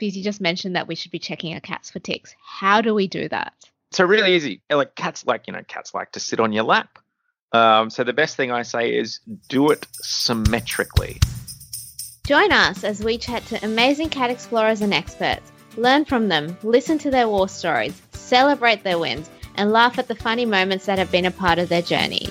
because you just mentioned that we should be checking our cats for ticks. How do we do that? So really easy. Like cats like, you know, cats like to sit on your lap. Um, so the best thing I say is do it symmetrically. Join us as we chat to amazing cat explorers and experts, learn from them, listen to their war stories, celebrate their wins, and laugh at the funny moments that have been a part of their journey.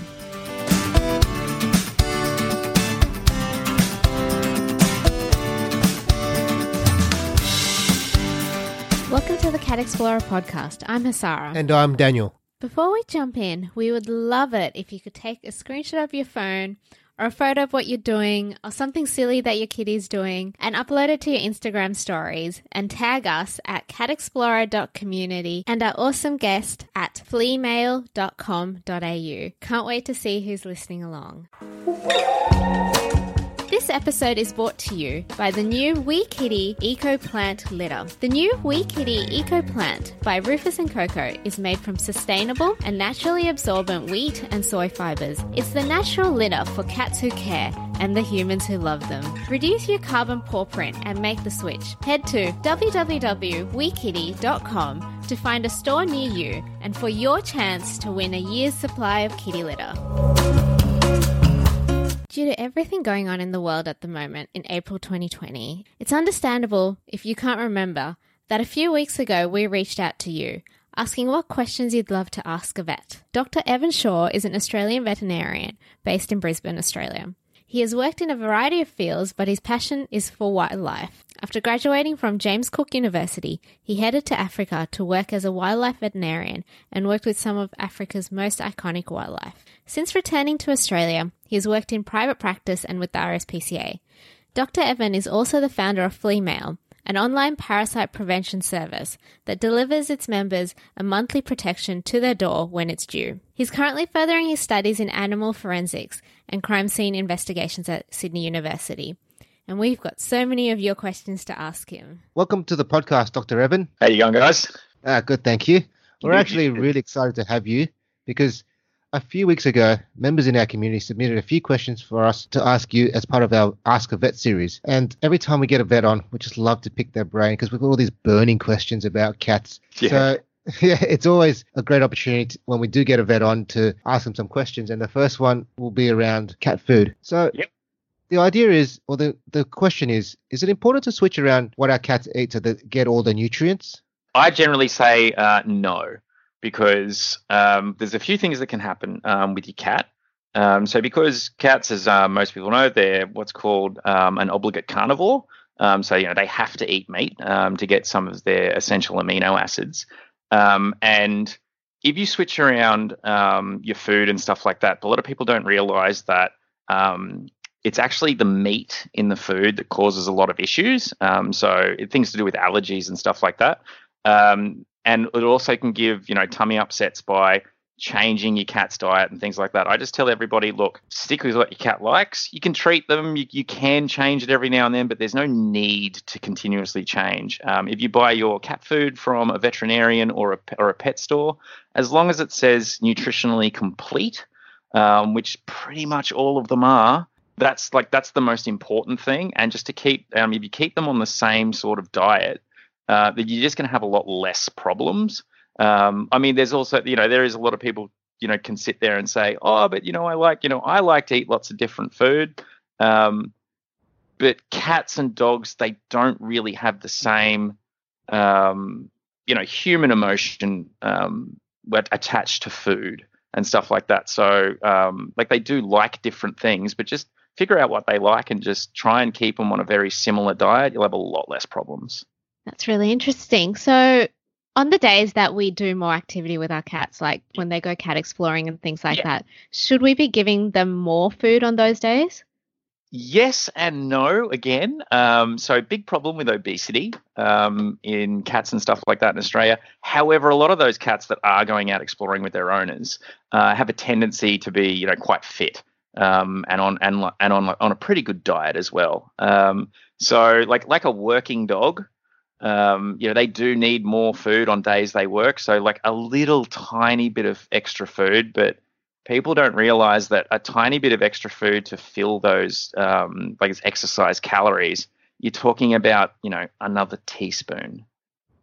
Cat Explorer podcast. I'm Hasara. And I'm Daniel. Before we jump in, we would love it if you could take a screenshot of your phone or a photo of what you're doing or something silly that your kid is doing and upload it to your Instagram stories and tag us at catexplorer.community and our awesome guest at fleamail.com.au. Can't wait to see who's listening along. This episode is brought to you by the new Wee Kitty Eco Plant litter. The new Wee Kitty Eco Plant by Rufus and Coco is made from sustainable and naturally absorbent wheat and soy fibers. It's the natural litter for cats who care and the humans who love them. Reduce your carbon paw print and make the switch. Head to www.weekitty.com to find a store near you and for your chance to win a year's supply of kitty litter. Due to everything going on in the world at the moment in April 2020, it's understandable if you can't remember that a few weeks ago we reached out to you asking what questions you'd love to ask a vet. Dr. Evan Shaw is an Australian veterinarian based in Brisbane, Australia. He has worked in a variety of fields, but his passion is for wildlife. After graduating from James Cook University, he headed to Africa to work as a wildlife veterinarian and worked with some of Africa's most iconic wildlife. Since returning to Australia, he has worked in private practice and with the RSPCA. Dr. Evan is also the founder of Flea Mail, an online parasite prevention service that delivers its members a monthly protection to their door when it's due. He's currently furthering his studies in animal forensics and crime scene investigations at Sydney University. And we've got so many of your questions to ask him. Welcome to the podcast, Dr. Evan. How you going, guys? Ah, good, thank you. We're actually really excited to have you because a few weeks ago, members in our community submitted a few questions for us to ask you as part of our Ask a Vet series. And every time we get a vet on, we just love to pick their brain because we've got all these burning questions about cats. Yeah. So yeah, it's always a great opportunity to, when we do get a vet on to ask them some questions. And the first one will be around cat food. So Yep. The idea is, or the, the question is, is it important to switch around what our cats eat to they get all the nutrients? I generally say uh, no because um, there's a few things that can happen um, with your cat. Um, so, because cats, as uh, most people know, they're what's called um, an obligate carnivore. Um, so, you know, they have to eat meat um, to get some of their essential amino acids. And if you switch around your food and stuff like that, a lot of people don't realize that um, it's actually the meat in the food that causes a lot of issues. Um, so, things to do with allergies and stuff like that. Um, and it also can give you know tummy upsets by changing your cat's diet and things like that. I just tell everybody, look, stick with what your cat likes. You can treat them, you, you can change it every now and then, but there's no need to continuously change. Um, if you buy your cat food from a veterinarian or a or a pet store, as long as it says nutritionally complete, um, which pretty much all of them are. That's like that's the most important thing, and just to keep um, if you keep them on the same sort of diet, uh, that you're just going to have a lot less problems. Um, I mean, there's also, you know, there is a lot of people, you know, can sit there and say, oh, but you know, I like, you know, I like to eat lots of different food. Um, but cats and dogs, they don't really have the same, um, you know, human emotion um, attached to food and stuff like that. So, um, like, they do like different things, but just figure out what they like and just try and keep them on a very similar diet. You'll have a lot less problems. That's really interesting. So, on the days that we do more activity with our cats, like when they go cat exploring and things like Yeah. that, should we be giving them more food on those days? Yes and no again. Um, so big problem with obesity um, in cats and stuff like that in Australia. However, a lot of those cats that are going out exploring with their owners uh, have a tendency to be, you know, quite fit um, and on and and on on a pretty good diet as well. Um, so like like a working dog, um, you know, they do need more food on days they work. So like a little tiny bit of extra food, but people don't realize that a tiny bit of extra food to fill those um, like exercise calories you're talking about you know another teaspoon,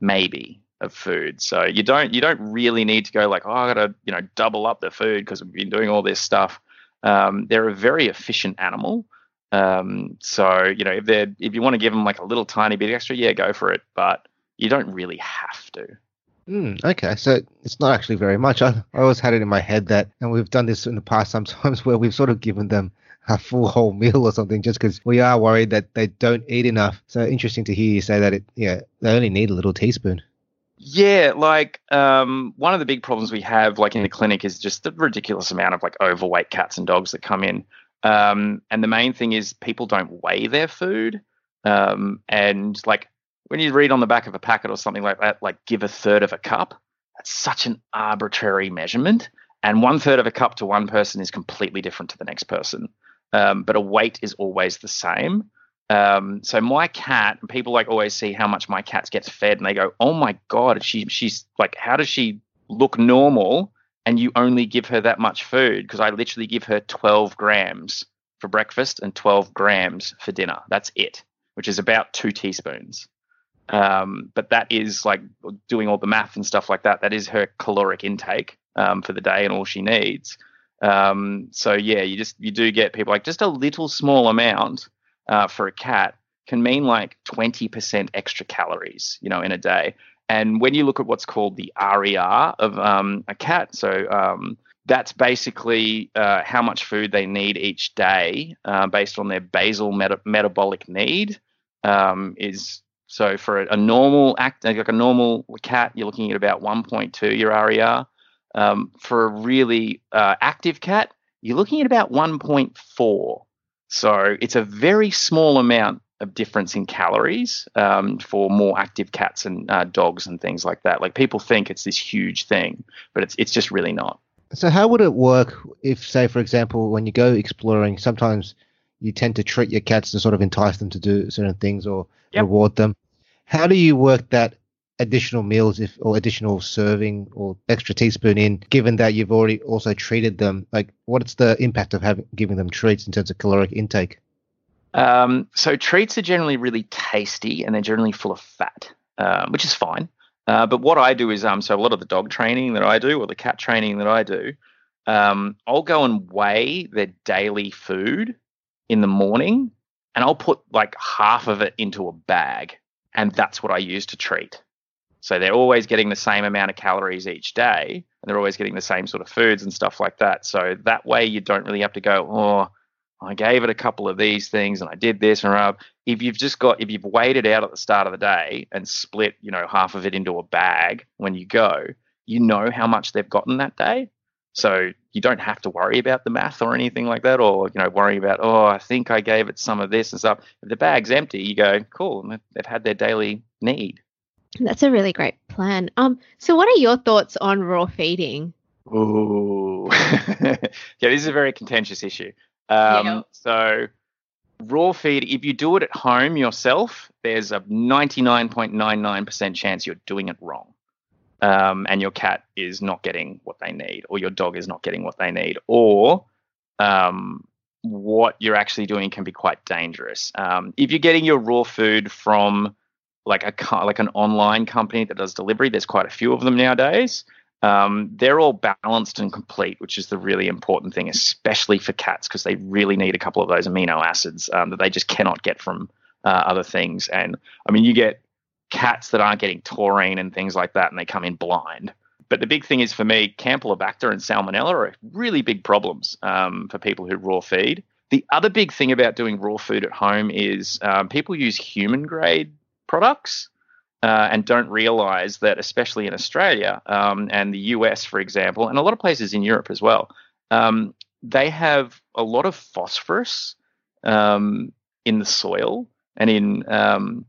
maybe of food. So you don't you don't really need to go like oh I got to you know double up the food because we've been doing all this stuff. Um, they're a very efficient animal. Um, so you know if they're if you want to give them like a little tiny bit extra, yeah, go for it. But you don't really have to. Mm, okay, so it's not actually very much. I, I always had it in my head that, and we've done this in the past sometimes where we've sort of given them a full whole meal or something just because we are worried that they don't eat enough. So interesting to hear you say that it, yeah, they only need a little teaspoon. Yeah, like um, one of the big problems we have, like in the clinic, is just the ridiculous amount of like overweight cats and dogs that come in. Um, and the main thing is people don't weigh their food. Um, and like when you read on the back of a packet or something like that, like give a third of a cup, that's such an arbitrary measurement. And one third of a cup to one person is completely different to the next person. Um, but a weight is always the same. Um, so my cat, people like always see how much my cat gets fed, and they go, "Oh my god, she she's like, how does she look normal?" And you only give her that much food because I literally give her 12 grams for breakfast and 12 grams for dinner. That's it, which is about two teaspoons. Um, but that is like doing all the math and stuff like that. That is her caloric intake um, for the day and all she needs. Um, so yeah, you just you do get people like just a little small amount uh, for a cat can mean like 20% extra calories, you know, in a day. And when you look at what's called the RER of um, a cat, so um, that's basically uh, how much food they need each day uh, based on their basal meta- metabolic need. Um, is so for a, a, normal act, like a normal cat, you're looking at about 1.2 your RER. Um, for a really uh, active cat, you're looking at about 1.4. So it's a very small amount of difference in calories um, for more active cats and uh, dogs and things like that. Like people think it's this huge thing, but it's it's just really not. So how would it work if, say, for example, when you go exploring, sometimes you tend to treat your cats to sort of entice them to do certain things or yep. reward them. How do you work that additional meals if or additional serving or extra teaspoon in given that you've already also treated them like what's the impact of having giving them treats in terms of caloric intake? Um, so treats are generally really tasty and they're generally full of fat uh, which is fine. Uh, but what i do is um, so a lot of the dog training that i do or the cat training that i do um, i'll go and weigh their daily food in the morning and i'll put like half of it into a bag and that's what i use to treat so they're always getting the same amount of calories each day, and they're always getting the same sort of foods and stuff like that. So that way you don't really have to go, oh, I gave it a couple of these things and I did this and uh, if you've just got if you've weighed it out at the start of the day and split, you know, half of it into a bag when you go, you know how much they've gotten that day. So you don't have to worry about the math or anything like that, or you know, worry about oh, I think I gave it some of this and stuff. If the bag's empty, you go cool, they've had their daily need. That's a really great plan. Um, so what are your thoughts on raw feeding? Ooh, yeah, this is a very contentious issue. Um, yeah. So raw feed, if you do it at home yourself, there's a 99.99% chance you're doing it wrong. Um, and your cat is not getting what they need, or your dog is not getting what they need, or um, what you're actually doing can be quite dangerous. Um, if you're getting your raw food from like a like an online company that does delivery. There's quite a few of them nowadays. Um, they're all balanced and complete, which is the really important thing, especially for cats, because they really need a couple of those amino acids um, that they just cannot get from uh, other things. And I mean, you get cats that aren't getting taurine and things like that, and they come in blind. But the big thing is for me, Campylobacter and Salmonella are really big problems um, for people who raw feed. The other big thing about doing raw food at home is um, people use human grade products uh, and don't realize that, especially in Australia um, and the US, for example, and a lot of places in Europe as well, um, they have a lot of phosphorus um, in the soil and in um,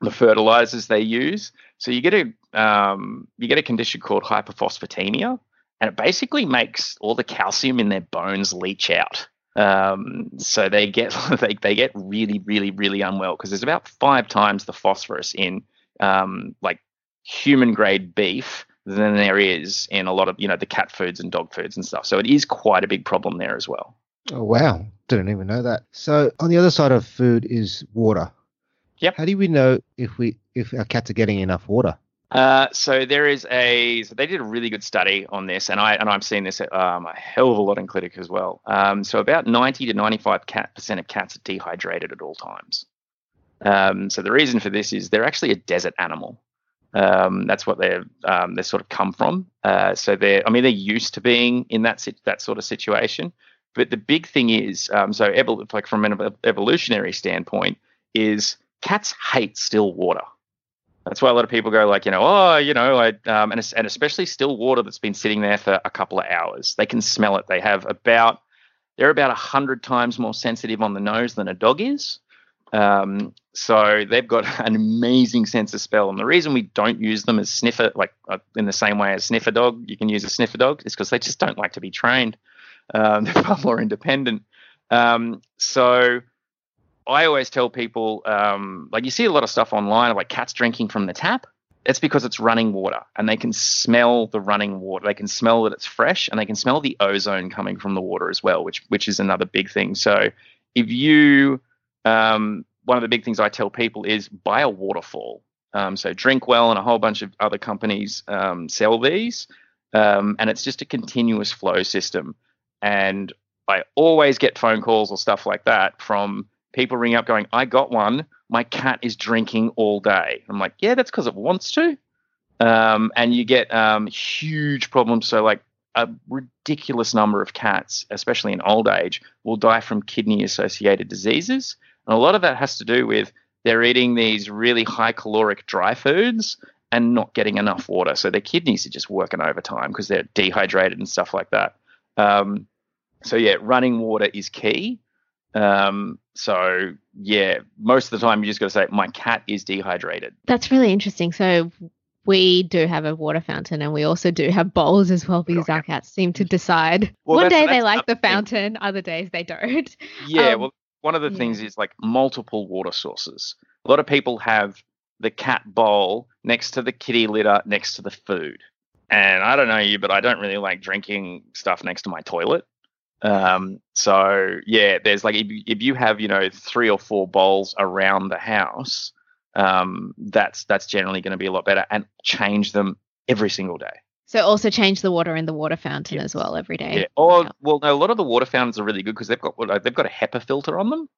the fertilizers they use. So you get a um, you get a condition called hyperphosphatemia, and it basically makes all the calcium in their bones leach out. Um, so they get they, they get really really really unwell because there's about five times the phosphorus in um, like human grade beef than there is in a lot of you know the cat foods and dog foods and stuff. So it is quite a big problem there as well. Oh wow, didn't even know that. So on the other side of food is water. Yep. How do we know if we if our cats are getting enough water? Uh, so there is a so they did a really good study on this, and I and I've seen this um, a hell of a lot in clinic as well. Um, so about ninety to ninety five percent of cats are dehydrated at all times. Um, so the reason for this is they're actually a desert animal. Um, that's what they're um, they sort of come from. Uh, so they're I mean they're used to being in that that sort of situation. But the big thing is um, so evol- like from an evolutionary standpoint is cats hate still water. That's why a lot of people go like, you know, oh, you know, I, um, and, and especially still water that's been sitting there for a couple of hours. They can smell it. They have about, they're about a hundred times more sensitive on the nose than a dog is. Um, so they've got an amazing sense of smell. And the reason we don't use them as sniffer, like uh, in the same way as sniffer dog, you can use a sniffer dog, is because they just don't like to be trained. Um, they're far more independent. Um, so I always tell people, um, like you see a lot of stuff online, like cats drinking from the tap. It's because it's running water, and they can smell the running water. They can smell that it's fresh, and they can smell the ozone coming from the water as well, which which is another big thing. So if you, um, one of the big things I tell people is buy a waterfall. Um, so Drinkwell and a whole bunch of other companies um, sell these, um, and it's just a continuous flow system. And I always get phone calls or stuff like that from people ring up going, I got one. My cat is drinking all day. I'm like, yeah, that's because it wants to. Um, and you get um, huge problems. So, like, a ridiculous number of cats, especially in old age, will die from kidney associated diseases. And a lot of that has to do with they're eating these really high caloric dry foods and not getting enough water. So their kidneys are just working overtime because they're dehydrated and stuff like that. Um, so, yeah, running water is key. Um, so yeah, most of the time you just got to say my cat is dehydrated. That's really interesting. So we do have a water fountain and we also do have bowls as well because our cats seem to decide well, one day they like the fountain, thing. other days they don't. Yeah, um, well, one of the yeah. things is like multiple water sources. A lot of people have the cat bowl next to the kitty litter next to the food. And I don't know you, but I don't really like drinking stuff next to my toilet. Um, so yeah, there's like if you, if you have you know three or four bowls around the house, um, that's that's generally going to be a lot better, and change them every single day. So also change the water in the water fountain yes. as well every day. Yeah. Or well, no, a lot of the water fountains are really good because they've got they've got a HEPA filter on them.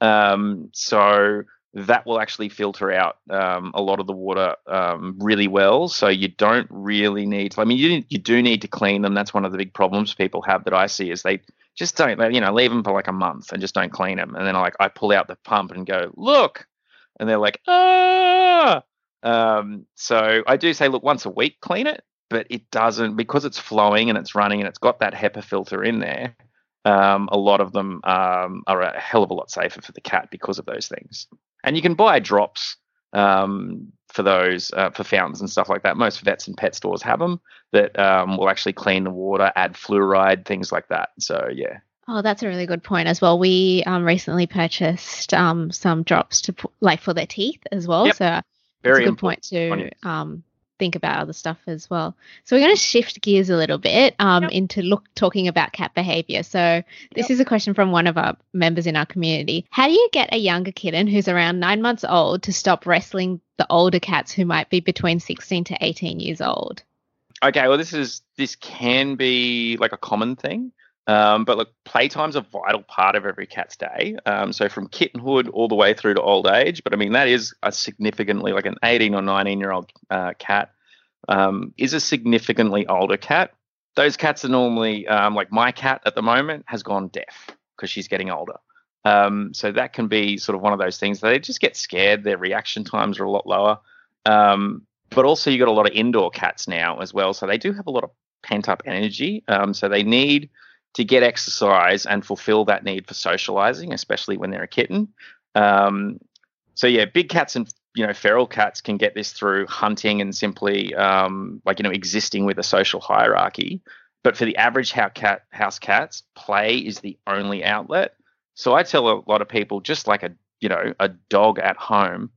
Um, so that will actually filter out um, a lot of the water um, really well. So you don't really need. I mean, you you do need to clean them. That's one of the big problems people have that I see is they just don't. You know, leave them for like a month and just don't clean them. And then like I pull out the pump and go look, and they're like ah. Um, so I do say look once a week clean it, but it doesn't because it's flowing and it's running and it's got that HEPA filter in there. Um, a lot of them um, are a hell of a lot safer for the cat because of those things and you can buy drops um, for those uh, for fountains and stuff like that. Most vets and pet stores have them that um, will actually clean the water, add fluoride, things like that. So yeah. Oh, that's a really good point as well. We um, recently purchased um, some drops to put, like for their teeth as well. Yep. So very a good point to um, think about other stuff as well. So we're going to shift gears a little bit um, yep. into look talking about cat behavior. So this yep. is a question from one of our members in our community. How do you get a younger kitten who's around nine months old to stop wrestling the older cats who might be between 16 to 18 years old? Okay, well this is this can be like a common thing. Um, but look, playtime's a vital part of every cat's day. Um, so from kittenhood all the way through to old age. But I mean, that is a significantly like an 18 or 19 year old uh, cat um, is a significantly older cat. Those cats are normally um, like my cat at the moment has gone deaf because she's getting older. Um, so that can be sort of one of those things. They just get scared. Their reaction times are a lot lower. Um, but also, you got a lot of indoor cats now as well. So they do have a lot of pent up energy. so they need to get exercise and fulfill that need for socializing, especially when they're a kitten. Um, so yeah, big cats and you know feral cats can get this through hunting and simply um, like you know existing with a social hierarchy. But for the average house cat, house cats, play is the only outlet. So I tell a lot of people, just like a you know a dog at home,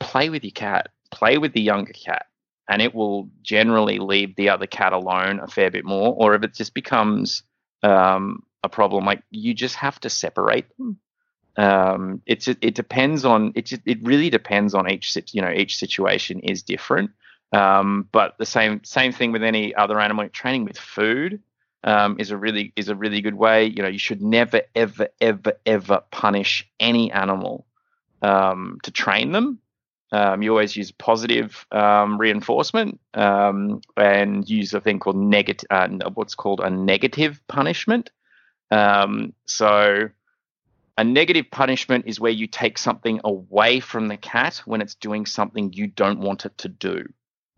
play with your cat, play with the younger cat, and it will generally leave the other cat alone a fair bit more. Or if it just becomes um, a problem. Like you just have to separate them. Um, it's it, it depends on it. It really depends on each you know each situation is different. Um, but the same same thing with any other animal training with food um, is a really is a really good way. You know, you should never ever ever ever punish any animal um, to train them. Um, you always use positive um, reinforcement um, and use a thing called negative, uh, what's called a negative punishment. Um, so, a negative punishment is where you take something away from the cat when it's doing something you don't want it to do.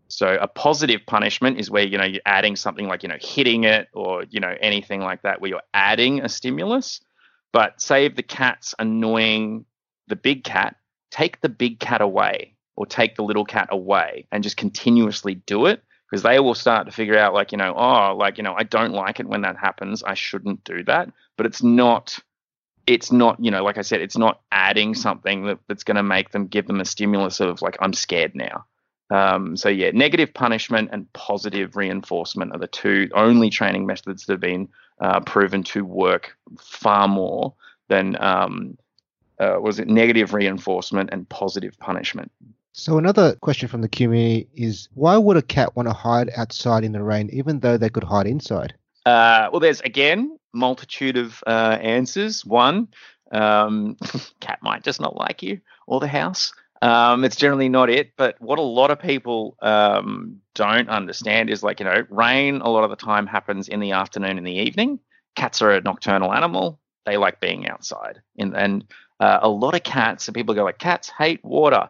So, a positive punishment is where you know you're adding something like you know hitting it or you know anything like that, where you're adding a stimulus. But say if the cat's annoying the big cat, take the big cat away or take the little cat away and just continuously do it because they will start to figure out like you know oh like you know I don't like it when that happens. I shouldn't do that. But it's not it's not you know like I said it's not adding something that, that's going to make them give them a stimulus of like I'm scared now. Um, so yeah negative punishment and positive reinforcement are the two only training methods that have been uh, proven to work far more than um, uh, was it negative reinforcement and positive punishment. So another question from the community is why would a cat want to hide outside in the rain even though they could hide inside? Uh, well, there's again multitude of uh, answers. One, um, cat might just not like you or the house. Um, it's generally not it. But what a lot of people um, don't understand is like, you know, rain a lot of the time happens in the afternoon and the evening. Cats are a nocturnal animal. They like being outside. In, and uh, a lot of cats, and people go like, cats hate water.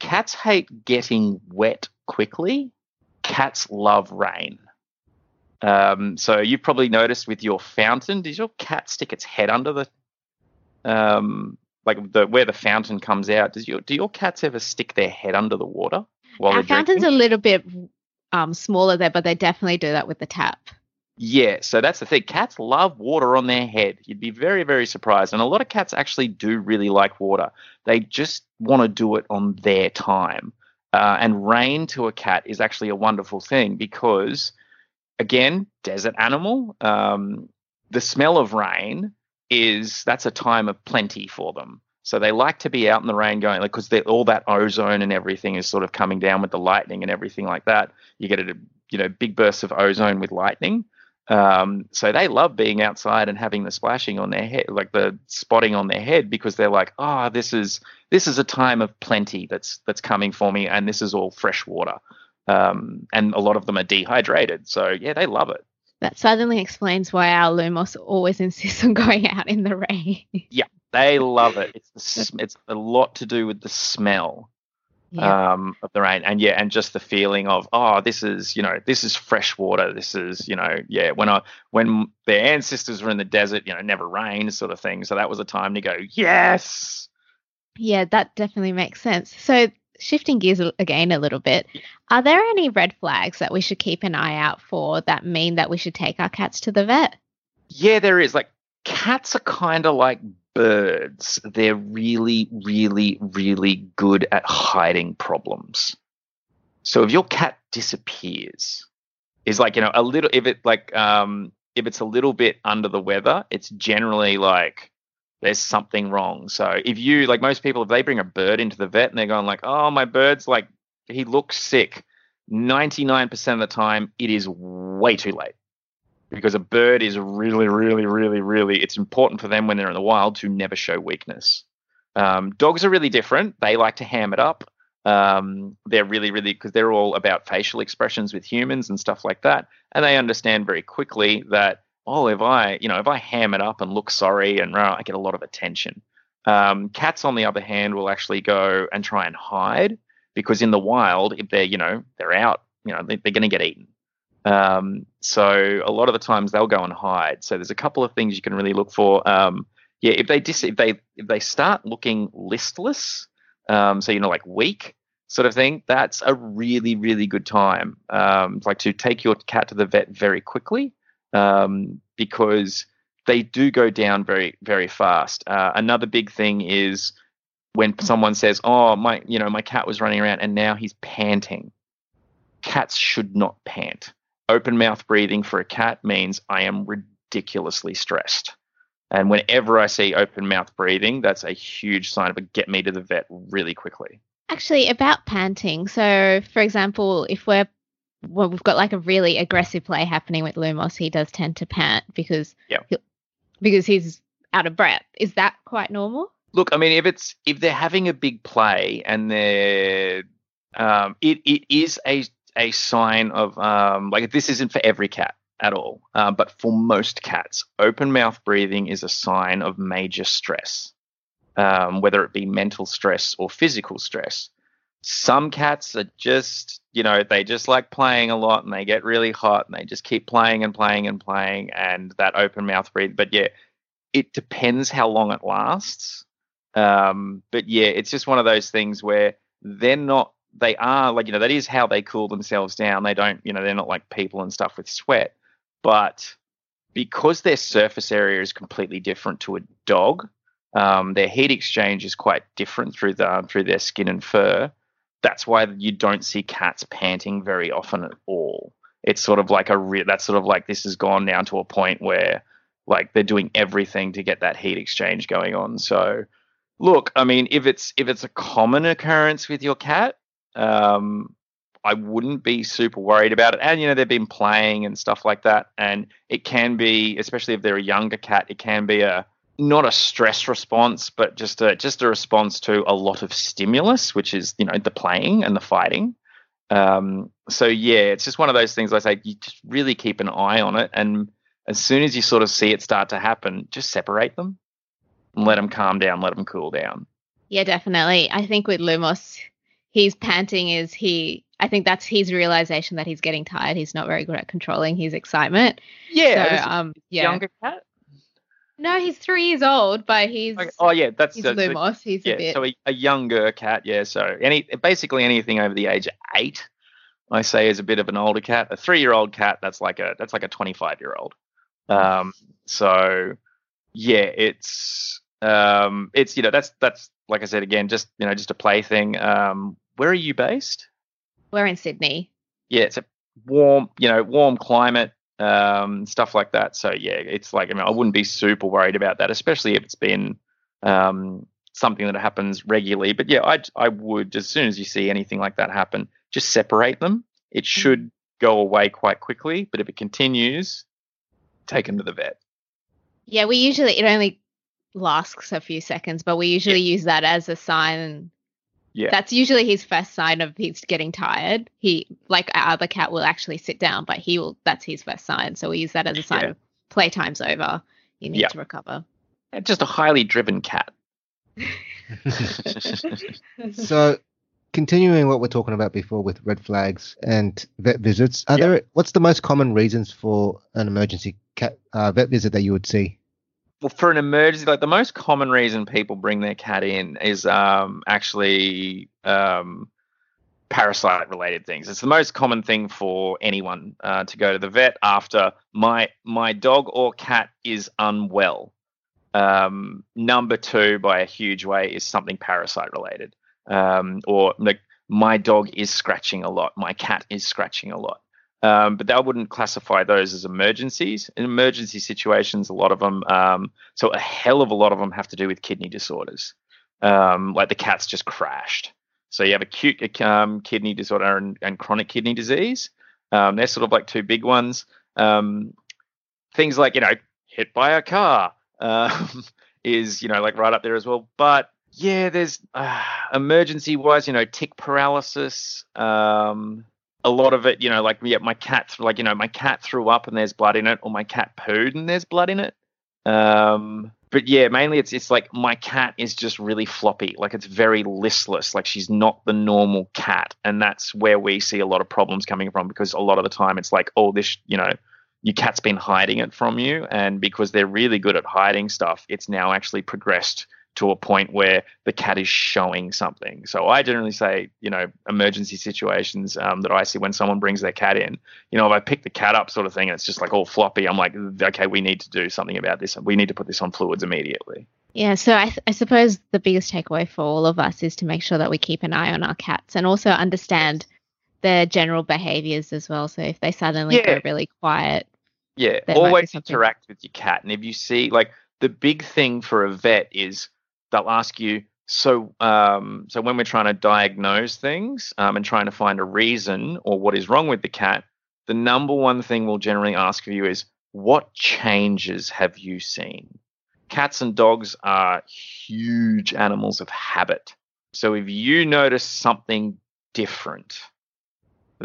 Cats hate getting wet quickly. Cats love rain. Um, so you've probably noticed with your fountain, does your cat stick its head under the, um, like the where the fountain comes out? Does your do your cats ever stick their head under the water? While Our fountain's drinking? a little bit um, smaller there, but they definitely do that with the tap. Yeah, so that's the thing. Cats love water on their head. You'd be very, very surprised. And a lot of cats actually do really like water. They just want to do it on their time. Uh, and rain to a cat is actually a wonderful thing because, again, desert animal, um, the smell of rain is that's a time of plenty for them. So they like to be out in the rain going, like, because all that ozone and everything is sort of coming down with the lightning and everything like that. You get a, you know, big bursts of ozone with lightning. Um, so they love being outside and having the splashing on their head, like the spotting on their head, because they're like, oh, this is this is a time of plenty that's that's coming for me, and this is all fresh water. Um, and a lot of them are dehydrated, so yeah, they love it. That suddenly explains why our Lumos always insists on going out in the rain. yeah, they love it. It's the, it's a lot to do with the smell yeah. um, of the rain, and yeah, and just the feeling of oh, this is you know this is fresh water. This is you know yeah. When I when their ancestors were in the desert, you know, never rained sort of thing. So that was a time to go yes. Yeah, that definitely makes sense. So shifting gears again a little bit, are there any red flags that we should keep an eye out for that mean that we should take our cats to the vet? Yeah, there is. Like cats are kind of like birds, they're really, really, really good at hiding problems. So if your cat disappears, is like, you know, a little, if it like, um, if it's a little bit under the weather, it's generally like there's something wrong. So if you, like most people, if they bring a bird into the vet and they're going like, oh, my bird's like, he looks sick, 99% of the time, it is way too late because a bird is really, really, really, really, it's important for them when they're in the wild to never show weakness. Um, dogs are really different. They like to ham it up. Um, they're really, really, because they're all about facial expressions with humans and stuff like that. And they understand very quickly that, oh, if I, you know, if I ham it up and look sorry and uh, I get a lot of attention. Um, cats, on the other hand, will actually go and try and hide because in the wild, if they're, you know, they're out, you know, they're going to get eaten. Um, so a lot of the times they'll go and hide. So there's a couple of things you can really look for. Um, yeah, if they dis- if they if they start looking listless, um, so you know like weak sort of thing, that's a really really good time. Um, like to take your cat to the vet very quickly um, because they do go down very very fast. Uh, another big thing is when someone says, "Oh, my you know my cat was running around and now he's panting." Cats should not pant open mouth breathing for a cat means I am ridiculously stressed. And whenever I see open mouth breathing, that's a huge sign of a get me to the vet really quickly. Actually, about panting. So, for example, if we're well, we've got like a really aggressive play happening with Lumos, he does tend to pant because he'll- because he's out of breath. Is that quite normal? Look, I mean, if it's if they're having a big play and they're, um, it it is a a sign of um, like this isn't for every cat at all, um, but for most cats, open mouth breathing is a sign of major stress, um, whether it be mental stress or physical stress. Some cats are just, you know, they just like playing a lot and they get really hot and they just keep playing and playing and playing and that open mouth breathe. But yeah, it depends how long it lasts. Um, but yeah, it's just one of those things where they're not, they are like, you know, that is how they cool themselves down. They don't, you know, they're not like people and stuff with sweat. But because their surface area is completely different to a dog, um, their heat exchange is quite different through the through their skin and fur. That's why you don't see cats panting very often at all. It's sort of like a re- that's sort of like this has gone down to a point where like they're doing everything to get that heat exchange going on. So look, I mean, if it's if it's a common occurrence with your cat, um, I wouldn't be super worried about it. And you know, they've been playing and stuff like that, and it can be, especially if they're a younger cat, it can be a not a stress response, but just a just a response to a lot of stimulus, which is you know the playing and the fighting. Um, so yeah, it's just one of those things. I say you just really keep an eye on it, and as soon as you sort of see it start to happen, just separate them and let them calm down, let them cool down. Yeah, definitely. I think with Lumos, his panting is he. I think that's his realization that he's getting tired. He's not very good at controlling his excitement. Yeah, so, um, yeah. younger cat. No, he's three years old, but he's Okay. Oh yeah, that's he's so- Lumos. He's a bit. so a, a younger cat. Yeah, so any basically anything over the age of eight, I say is a bit of an older cat. A three-year-old cat, that's like a that's like a twenty-five-year-old. Um, so yeah, it's um, it's you know that's that's like I said again, just you know just a play thing. Um, where are you based? We're in Sydney. yeah, it's a warm, you know, warm climate, um, stuff like that. So yeah, it's like I mean, I wouldn't be super worried about that, especially if it's been um, something that happens regularly. But yeah, I I would as soon as you see anything like that happen, just separate them. It should go away quite quickly, but if it continues, take them to the vet. Yeah, we usually it only lasts a few seconds, but we usually use that as a sign. Yeah. That's usually his first sign of he's getting tired. He like our other cat will actually sit down, but he will that's his first sign. So we use that as a sign Yeah. of playtime's over. You need Yeah. to recover. Just a highly driven cat. so, continuing what we're talking about before with red flags and vet visits, are Yeah. there what's the most common reasons for an emergency cat uh, vet visit that you would see? Well, for an emergency, like the most common reason people bring their cat in is um, actually um, parasite related things. It's the most common thing for anyone uh, to go to the vet after my my dog or cat is unwell. Um, number two, by a huge way, is something parasite related, um, or like my dog is scratching a lot, my cat is scratching a lot. Um, but I wouldn't classify those as emergencies. In emergency situations, a lot of them, um, so a hell of a lot of them have to do with kidney disorders. Um, like the cat's just crashed. So you have acute um, kidney disorder and, and chronic kidney disease. Um, they're sort of like two big ones. Um, things like, you know, hit by a car is, you know, like right up there as well. But yeah, there's uh, emergency wise, you know, tick paralysis. Um, a lot of it, you know, like yeah, my cat, like you know, my cat threw up and there's blood in it, or my cat pooed and there's blood in it. Um, but yeah, mainly it's it's like my cat is just really floppy, like it's very listless, like she's not the normal cat, and that's where we see a lot of problems coming from because a lot of the time it's like, oh, this, you know, your cat's been hiding it from you, and because they're really good at hiding stuff, it's now actually progressed to a point where the cat is showing something. So I generally say, you know, emergency situations um, that I see when someone brings their cat in, you know, if I pick the cat up sort of thing and it's just like all floppy, I'm like, okay, we need to do something about this. We need to put this on fluids immediately. Yeah, so I, I suppose the biggest takeaway for all of us is to make sure that we keep an eye on our cats and also understand their general behaviors as well. So if they suddenly Yeah. go really quiet, Yeah, That might be always interact with your cat. And if you see, like, the big thing for a vet is they'll ask you, so um, so when we're trying to diagnose things um, and trying to find a reason or what is wrong with the cat, the number one thing we'll generally ask of you is, what changes have you seen? Cats and dogs are huge animals of habit. So if you notice something different,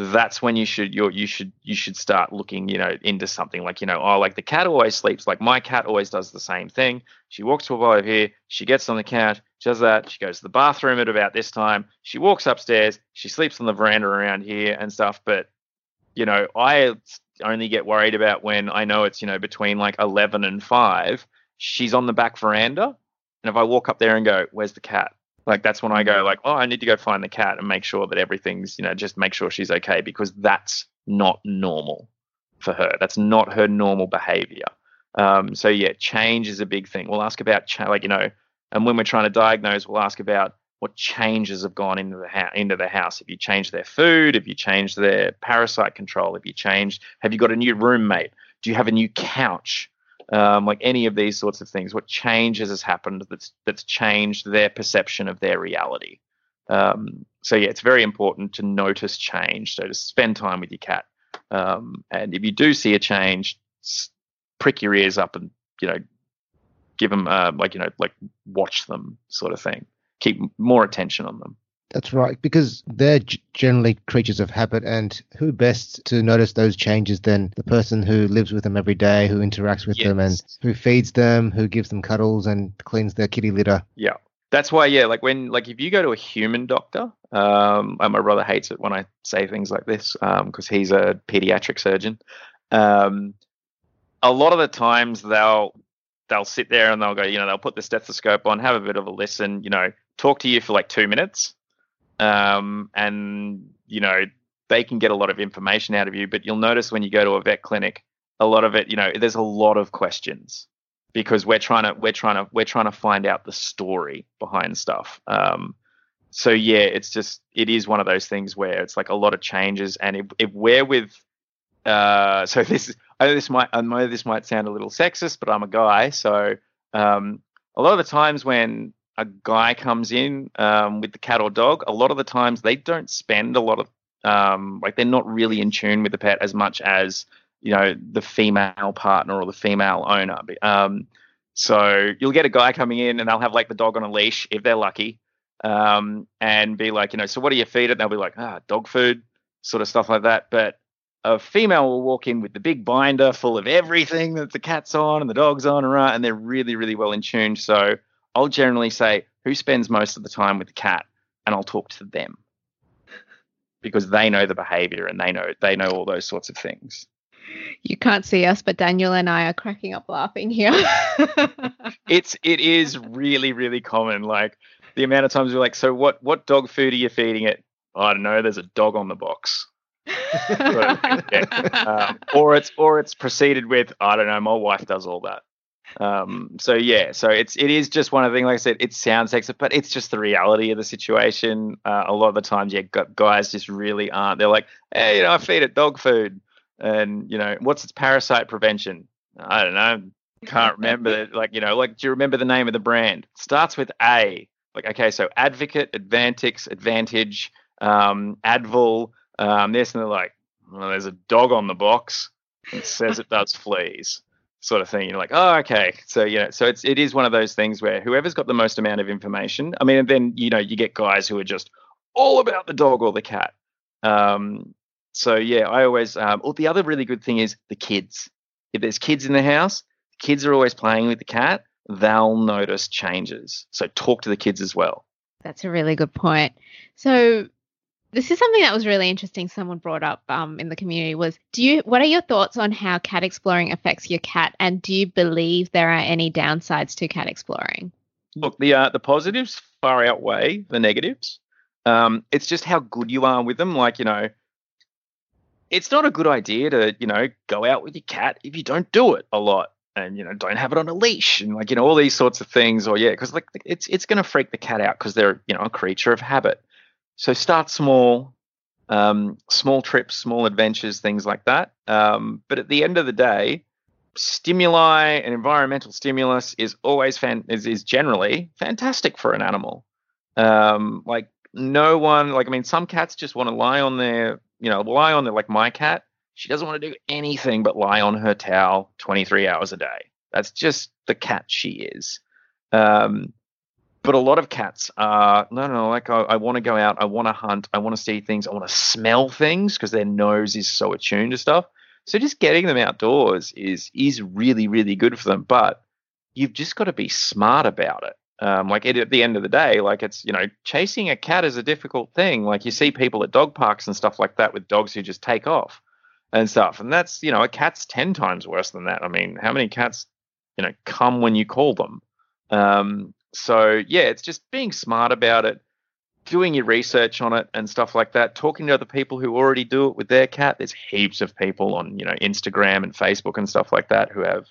that's when you should you you should you should start looking you know into something like you know oh like the cat always sleeps. Like my cat always does the same thing. She walks to over here. She gets on the couch she does that. She goes to the bathroom at about this time. She walks upstairs. She sleeps on the veranda around here and stuff. But you know i only get worried about when i know it's you know between like 11 and 5 she's on the back veranda. And if i walk up there and go where's the cat like that's when I go like, oh, I need to go find the cat and make sure that everything's, you know, just make sure she's okay because that's not normal for her. That's not her normal behavior. Um, so yeah, change is a big thing. We'll ask about cha- like you know, and when we're trying to diagnose, we'll ask about what changes have gone into the house. Into the house. If you changed their food, if you changed their parasite control, if you changed, have you got a new roommate? Do you have a new couch? Um, like any of these sorts of things. What changes has happened that's that's changed their perception of their reality. Um, so yeah, it's very important to notice change. So to spend time with your cat, um, and if you do see a change, prick your ears up and you know give them uh, like you know like watch them sort of thing. Keep more attention on them. That's right, because they're generally creatures of habit, and who best to notice those changes than the person who lives with them every day, who interacts with yes. them, and who feeds them, who gives them cuddles and cleans their kitty litter. Yeah, that's why. Yeah, like when like if you go to a human doctor, um, my brother hates it when I say things like this because um, he's a pediatric surgeon. Um, a lot of the times they'll they'll sit there and they'll go, you know, they'll put the stethoscope on, have a bit of a listen, you know, talk to you for like two minutes um, and you know they can get a lot of information out of you. But you'll notice when you go to a vet clinic, a lot of it, you know, there's a lot of questions because we're trying to we're trying to we're trying to find out the story behind stuff. Um, so yeah, it's just it is one of those things where it's like a lot of changes, and if, if we're with uh, so this I know this might I know this might sound a little sexist, but I'm a guy, so um, a lot of the times when a guy comes in um, with the cat or dog, a lot of the times they don't spend a lot of um, like they're not really in tune with the pet as much as you know the female partner or the female owner. Um, so you'll get a guy coming in and they'll have like the dog on a leash if they're lucky, um, and be like, you know, so what do you feed it? And they'll be like, ah, dog food, sort of stuff like that. But a female will walk in with the big binder full of everything that the cat's on and the dog's on, and and they're really, really well in tune. So I'll generally say who spends most of the time with the cat, and I'll talk to them because they know the behavior and they know they know all those sorts of things. You can't see us, but Daniel and I are cracking up laughing here. it's it is really really common. Like the amount of times we're like, so what what dog food are you feeding it? I don't know. There's a dog on the box. yeah. um, or it's or it's proceeded with I don't know. My wife does all that. Um, so yeah, so it's it is just one of the things. Like I said, it sounds sexist, but it's just the reality of the situation. Uh, a lot of the times, yeah, guys just really aren't. They're like, hey, you know, I feed it dog food, and you know, what's its parasite prevention? I don't know. Can't remember. like you know, like do you remember the name of the brand? starts with A. Like okay, so Advocate, Advantix, Advantage, um, Advil, um, this, and they're like, well, there's a dog on the box. It says it does fleas sort of thing. You're like, oh, okay. So yeah, so it's it is one of those things where whoever's got the most amount of information. I mean, and then you know you get guys who are just all about the dog or the cat. Um, so yeah, I always. Um, well, the other really good thing is the kids. If there's kids in the house, kids are always playing with the cat. They'll notice changes. So talk to the kids as well. That's a really good point. So this is something that was really interesting someone brought up um, in the community was do you what are your thoughts on how cat exploring affects your cat? And do you believe there are any downsides to cat exploring? Look the uh, the positives far outweigh the negatives. Um, it's just how good you are with them. Like you know it's not a good idea to you know go out with your cat if you don't do it a lot and you know don't have it on a leash and like you know all these sorts of things or yeah because like it's it's going to freak the cat out because they're you know a creature of habit so start small, um, small trips, small adventures, things like that. Um, but at the end of the day, stimuli and environmental stimulus is always fan is, is generally fantastic for an animal. Um, like no one like I mean some cats just want to lie on their you know lie on their like my cat she doesn't want to do anything but lie on her towel 23 hours a day. That's just the cat she is. Um, but a lot of cats are no, no. Like I, I want to go out, I want to hunt, I want to see things, I want to smell things because their nose is so attuned to stuff. So just getting them outdoors is is really really good for them. But you've just got to be smart about it. Um, like at the end of the day, like it's you know chasing a cat is a difficult thing. Like you see people at dog parks and stuff like that with dogs who just take off and stuff, and that's you know a cat's ten times worse than that. I mean, how many cats you know come when you call them? Um, so yeah, it's just being smart about it, doing your research on it and stuff like that. Talking to other people who already do it with their cat. There's heaps of people on you know Instagram and Facebook and stuff like that who have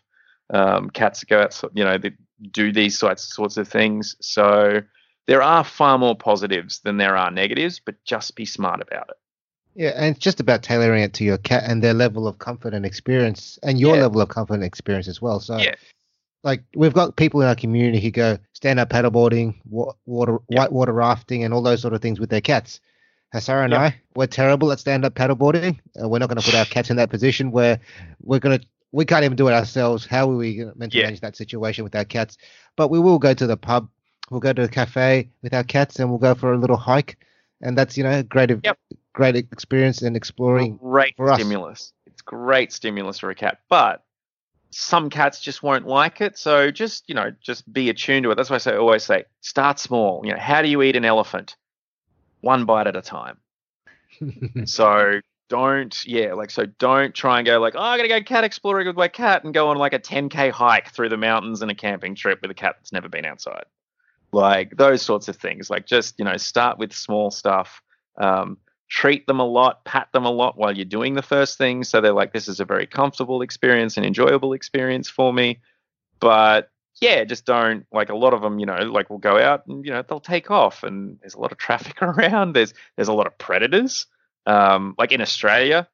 um, cats that go out, you know, that do these sorts sorts of things. So there are far more positives than there are negatives, but just be smart about it. Yeah, and it's just about tailoring it to your cat and their level of comfort and experience, and your Yeah. level of comfort and experience as well. So, Yeah. Like we've got people in our community who go stand up paddleboarding, wa- water, Yeah. whitewater rafting, and all those sort of things with their cats. Hasara and Yeah. I, we're terrible at stand up paddleboarding. Uh, we're not going to put our cats in that position where we're going to. We can't even do it ourselves. How are we meant to Yeah. manage that situation with our cats? But we will go to the pub. We'll go to the cafe with our cats, and we'll go for a little hike. And that's you know a great, Yep. great experience in exploring great for us. stimulus. It's great stimulus for a cat, but some cats just won't like it. So just you know, just be attuned to it. That's why I say always say start small. You know, how do you eat an elephant? One bite at a time. So don't yeah, like so don't try and go like, oh I gotta go cat exploring with my cat and go on like a 10k hike through the mountains and a camping trip with a cat that's never been outside. Like those sorts of things. Like just, you know, start with small stuff. Um, treat them a lot, pat them a lot while you're doing the first thing. So they're like, this is a very comfortable experience and enjoyable experience for me. But yeah, just don't like a lot of them, you know, like will go out and, you know, they'll take off and there's a lot of traffic around. There's, there's a lot of predators. Um, like in Australia,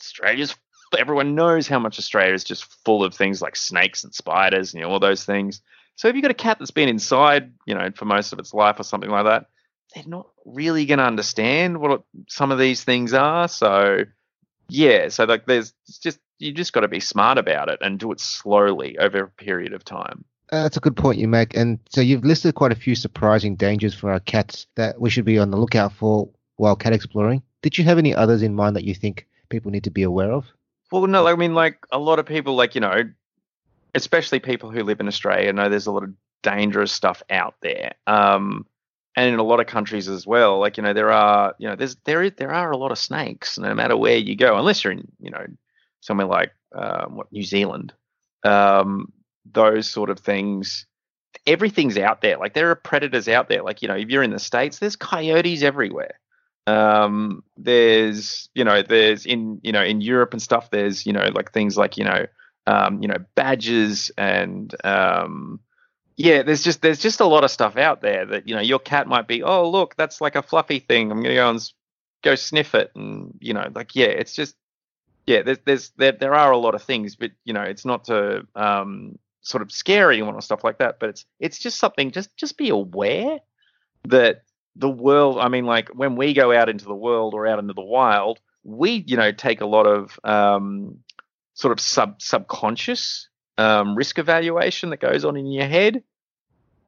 Australia's, everyone knows how much Australia is just full of things like snakes and spiders and you know, all those things. So if you've got a cat that's been inside, you know, for most of its life or something like that, they're not really going to understand what some of these things are. So, yeah, so like there's just you just got to be smart about it and do it slowly over a period of time. Uh, That's a good point you make. And so you've listed quite a few surprising dangers for our cats that we should be on the lookout for while cat exploring. Did you have any others in mind that you think people need to be aware of? Well, no, I mean, like a lot of people, like you know, especially people who live in Australia, know there's a lot of dangerous stuff out there. Um, and in a lot of countries as well, like you know, there are, you know, there's there is there are a lot of snakes, no matter where you go, unless you're in, you know, somewhere like um, what New Zealand, um, those sort of things. Everything's out there. Like there are predators out there. Like you know, if you're in the states, there's coyotes everywhere um there's you know there's in you know in europe and stuff there's you know like things like you know um you know badgers and um yeah there's just there's just a lot of stuff out there that you know your cat might be oh look that's like a fluffy thing. I'm gonna go and go sniff it. And you know like yeah it's just yeah there's there's there, there are a lot of things but you know it's not to um sort of scare anyone or stuff like that but it's it's just something just just be aware that the world i mean like when we go out into the world or out into the wild we you know take a lot of um, sort of sub subconscious um, risk evaluation that goes on in your head.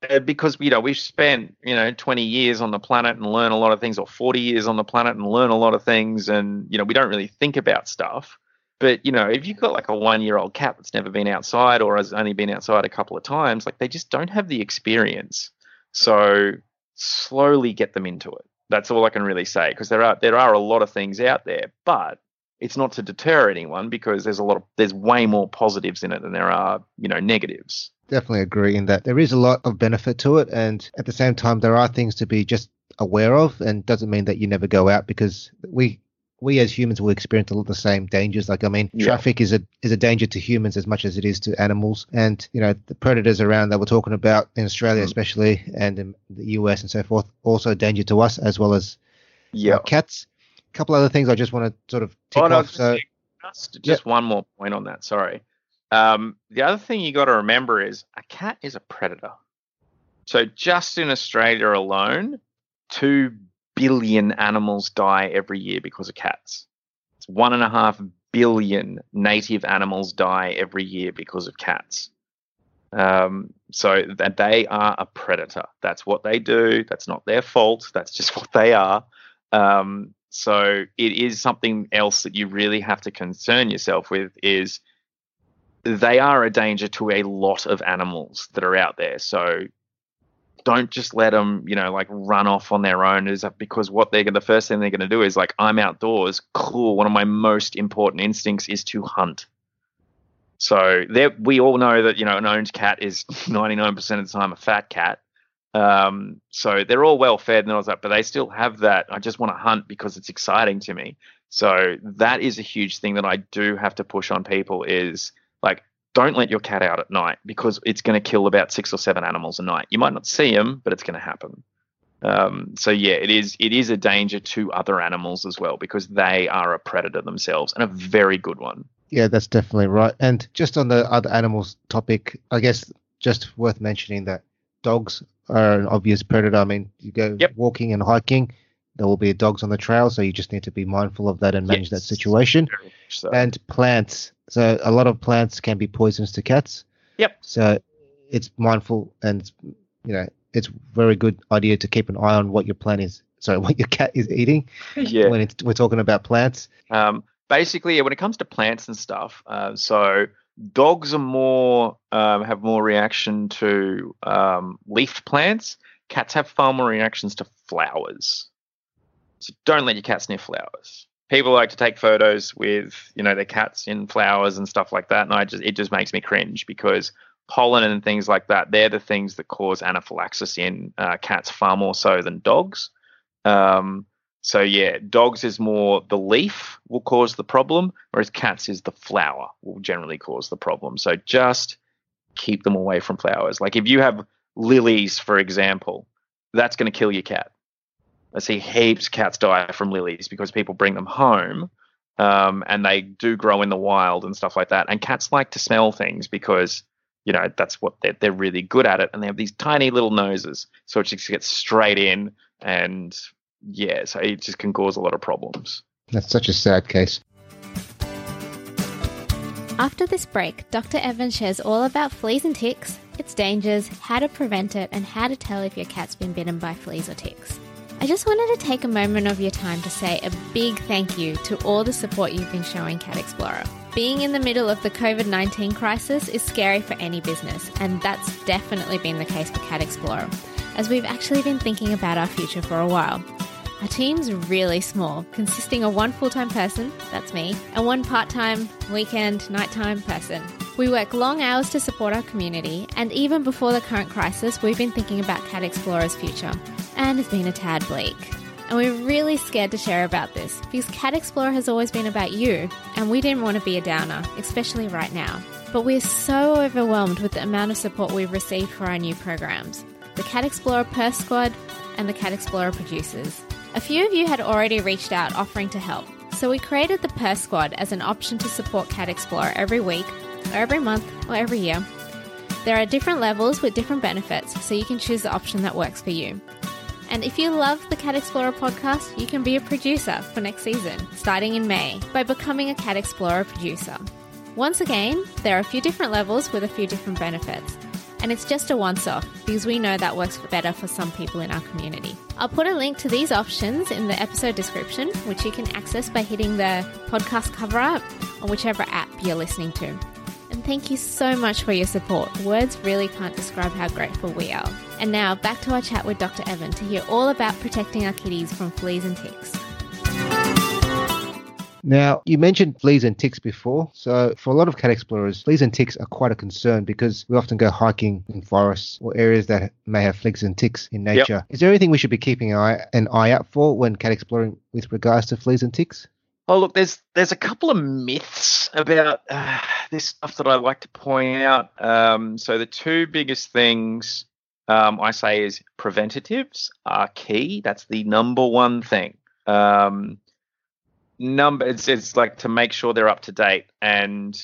Uh, because you know we've spent you know 20 years on the planet and learn a lot of things or 40 years on the planet and learn a lot of things and you know we don't really think about stuff. But you know if you've got like a one year old cat that's never been outside or has only been outside a couple of times like they just don't have the experience. So slowly get them into it. That's all I can really say because there are there are a lot of things out there, but it's not to deter anyone because there's a lot of there's way more positives in it than there are you know negatives. Definitely agree in that there is a lot of benefit to it, and at the same time, there are things to be just aware of, and doesn't mean that you never go out because we we as humans will experience a lot of the same dangers. Like I mean, Yeah. traffic is a is a danger to humans as much as it is to animals, and you know the predators around that we're talking about in Australia, Mm. especially, and in the US and so forth, also a danger to us as well as Yeah. cats. A couple other things I just want to sort of tick Oh, no, off. So just, just one more point on that. Sorry. Um, the other thing you got to remember is a cat is a predator. So just in Australia alone, two billion animals die every year because of cats. It's one and a half billion native animals die every year because of cats. Um, so that they are a predator. That's what they do. That's not their fault. That's just what they are. Um, so it is something else that you really have to concern yourself with. Is they are a danger to a lot of animals that are out there. So don't just let them, you know, like run off on their own. Is because what they're the first thing they're going to do is like, I'm outdoors. Cool. One of my most important instincts is to hunt. So there, we all know that you know an owned cat is 99% of the time a fat cat. Um, so they're all well fed and all that, but they still have that. I just want to hunt because it's exciting to me. So that is a huge thing that I do have to push on people is like don't let your cat out at night because it's going to kill about six or seven animals a night. You might not see them, but it's going to happen. Um, so yeah, it is it is a danger to other animals as well because they are a predator themselves and a very good one. Yeah, that's definitely right. And just on the other animals topic, I guess just worth mentioning that dogs are an obvious predator. I mean, you go Yep. walking and hiking, there will be dogs on the trail, so you just need to be mindful of that and manage that situation. So. And plants. So a lot of plants can be poisonous to cats. Yep. So it's mindful and you know, it's very good idea to keep an eye on what your plant is sorry, what your cat is eating yeah. when it's, we're talking about plants. Um, basically, when it comes to plants and stuff, uh, so dogs are more um, have more reaction to um, leafed plants. Cats have far more reactions to flowers. So don't let your cat sniff flowers. People like to take photos with you know their cats in flowers and stuff like that, and I just it just makes me cringe because pollen and things like that they're the things that cause anaphylaxis in uh, cats far more so than dogs. Um, so yeah, dogs is more the leaf will cause the problem, whereas cats is the flower will generally cause the problem. So just keep them away from flowers. Like if you have lilies, for example, that's going to kill your cat. I see heaps of cats die from lilies because people bring them home, um, and they do grow in the wild and stuff like that. And cats like to smell things because you know that's what they're they're really good at it, and they have these tiny little noses, so it just gets straight in and yeah, so it just can cause a lot of problems. That's such a sad case. After this break, Dr. Evan shares all about fleas and ticks, its dangers, how to prevent it, and how to tell if your cat's been bitten by fleas or ticks. I just wanted to take a moment of your time to say a big thank you to all the support you've been showing Cat Explorer. Being in the middle of the COVID 19 crisis is scary for any business, and that's definitely been the case for Cat Explorer, as we've actually been thinking about our future for a while. Our team's really small, consisting of one full time person, that's me, and one part time, weekend, nighttime person. We work long hours to support our community, and even before the current crisis, we've been thinking about Cat Explorer's future, and it's been a tad bleak. And we're really scared to share about this because Cat Explorer has always been about you, and we didn't want to be a downer, especially right now. But we're so overwhelmed with the amount of support we've received for our new programs the Cat Explorer Purr Squad and the Cat Explorer producers. A few of you had already reached out offering to help, so we created the Purr Squad as an option to support Cat Explorer every week, or every month, or every year. There are different levels with different benefits, so you can choose the option that works for you. And if you love the Cat Explorer podcast, you can be a producer for next season, starting in May, by becoming a Cat Explorer producer. Once again, there are a few different levels with a few different benefits. And it's just a once off because we know that works better for some people in our community. I'll put a link to these options in the episode description, which you can access by hitting the podcast cover up on whichever app you're listening to. And thank you so much for your support. Words really can't describe how grateful we are. And now back to our chat with Dr. Evan to hear all about protecting our kitties from fleas and ticks. Now, you mentioned fleas and ticks before. So, for a lot of cat explorers, fleas and ticks are quite a concern because we often go hiking in forests or areas that may have fleas and ticks in nature. Is there anything we should be keeping an eye, an eye out for when cat exploring with regards to fleas and ticks? Oh, look, there's there's a couple of myths about uh, this stuff that I like to point out. Um, so the two biggest things um, I say is preventatives are key. That's the number one thing. Um, number it's, it's like to make sure they're up to date and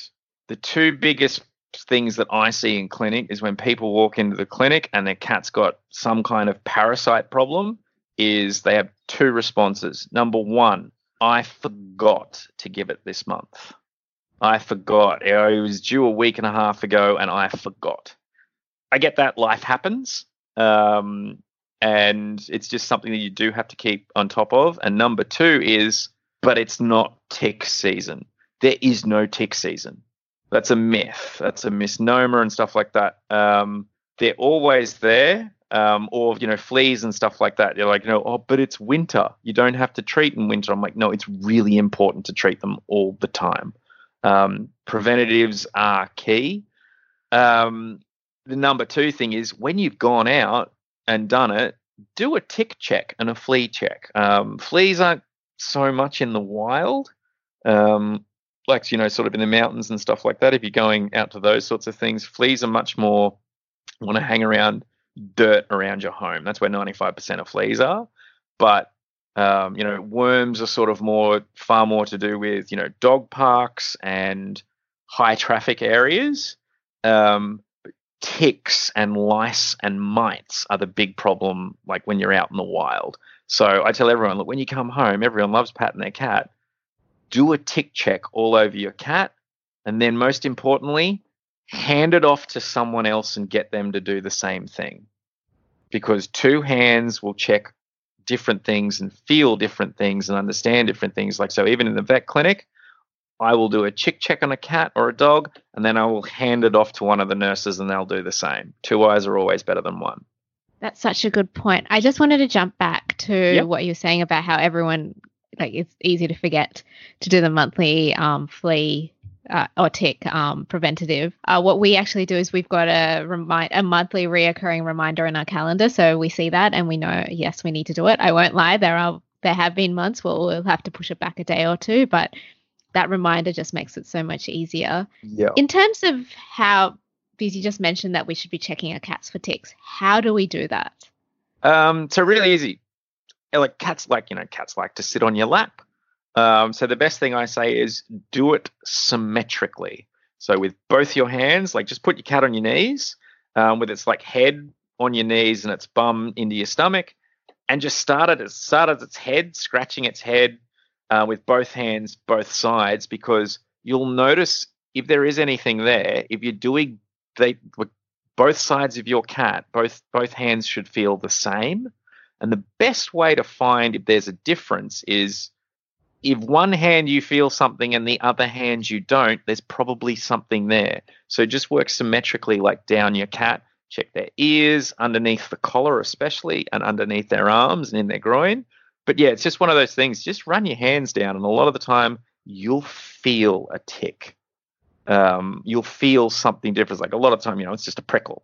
the two biggest things that I see in clinic is when people walk into the clinic and their cat's got some kind of parasite problem is they have two responses. Number one, I forgot to give it this month. I forgot. It was due a week and a half ago and I forgot. I get that life happens. Um, and it's just something that you do have to keep on top of. And number two is, but it's not tick season. There is no tick season. That's a myth. That's a misnomer and stuff like that. Um, they're always there, um, or you know, fleas and stuff like that. You're like, you know, oh, but it's winter. You don't have to treat in winter. I'm like, no, it's really important to treat them all the time. Um, preventatives are key. Um, the number two thing is when you've gone out and done it, do a tick check and a flea check. Um, fleas aren't so much in the wild. Um, like you know, sort of in the mountains and stuff like that. If you're going out to those sorts of things, fleas are much more want to hang around dirt around your home. That's where 95% of fleas are. But um, you know, worms are sort of more far more to do with you know dog parks and high traffic areas. Um, ticks and lice and mites are the big problem, like when you're out in the wild. So I tell everyone, look, when you come home, everyone loves patting their cat do a tick check all over your cat, and then most importantly, hand it off to someone else and get them to do the same thing. Because two hands will check different things and feel different things and understand different things. Like, so even in the vet clinic, I will do a chick check on a cat or a dog, and then I will hand it off to one of the nurses and they'll do the same. Two eyes are always better than one. That's such a good point. I just wanted to jump back to yep. what you were saying about how everyone like it's easy to forget to do the monthly um, flea uh, or tick um, preventative. Uh, what we actually do is we've got a remind a monthly reoccurring reminder in our calendar, so we see that and we know yes we need to do it. I won't lie, there are there have been months where we'll have to push it back a day or two, but that reminder just makes it so much easier. Yeah. In terms of how, because you just mentioned that we should be checking our cats for ticks, how do we do that? Um, so really easy like cats like you know cats like to sit on your lap. Um, so the best thing I say is do it symmetrically. So with both your hands, like just put your cat on your knees, um, with its like head on your knees and its bum into your stomach, and just start at start at its head, scratching its head uh, with both hands, both sides, because you'll notice if there is anything there. If you're doing they both sides of your cat, both both hands should feel the same. And the best way to find if there's a difference is if one hand you feel something and the other hand you don't, there's probably something there. So just work symmetrically, like down your cat, check their ears, underneath the collar, especially, and underneath their arms and in their groin. But yeah, it's just one of those things. Just run your hands down, and a lot of the time, you'll feel a tick. Um, you'll feel something different. Like a lot of time, you know, it's just a prickle.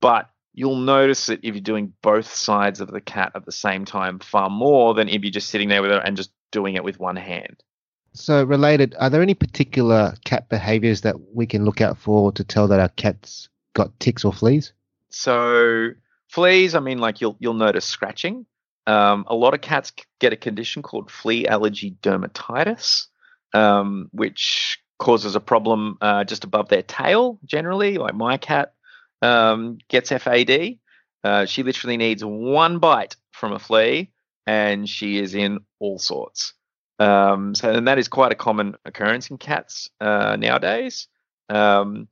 But you'll notice it if you're doing both sides of the cat at the same time far more than if you're just sitting there with it and just doing it with one hand. So, related, are there any particular cat behaviors that we can look out for to tell that our cat's got ticks or fleas? So, fleas, I mean, like you'll you'll notice scratching. Um, a lot of cats get a condition called flea allergy dermatitis, um, which causes a problem uh, just above their tail. Generally, like my cat um, gets FAD. Uh, she literally needs one bite from a flea, and she is in all sorts. Um, so, and that is quite a common occurrence in cats uh, nowadays. Um,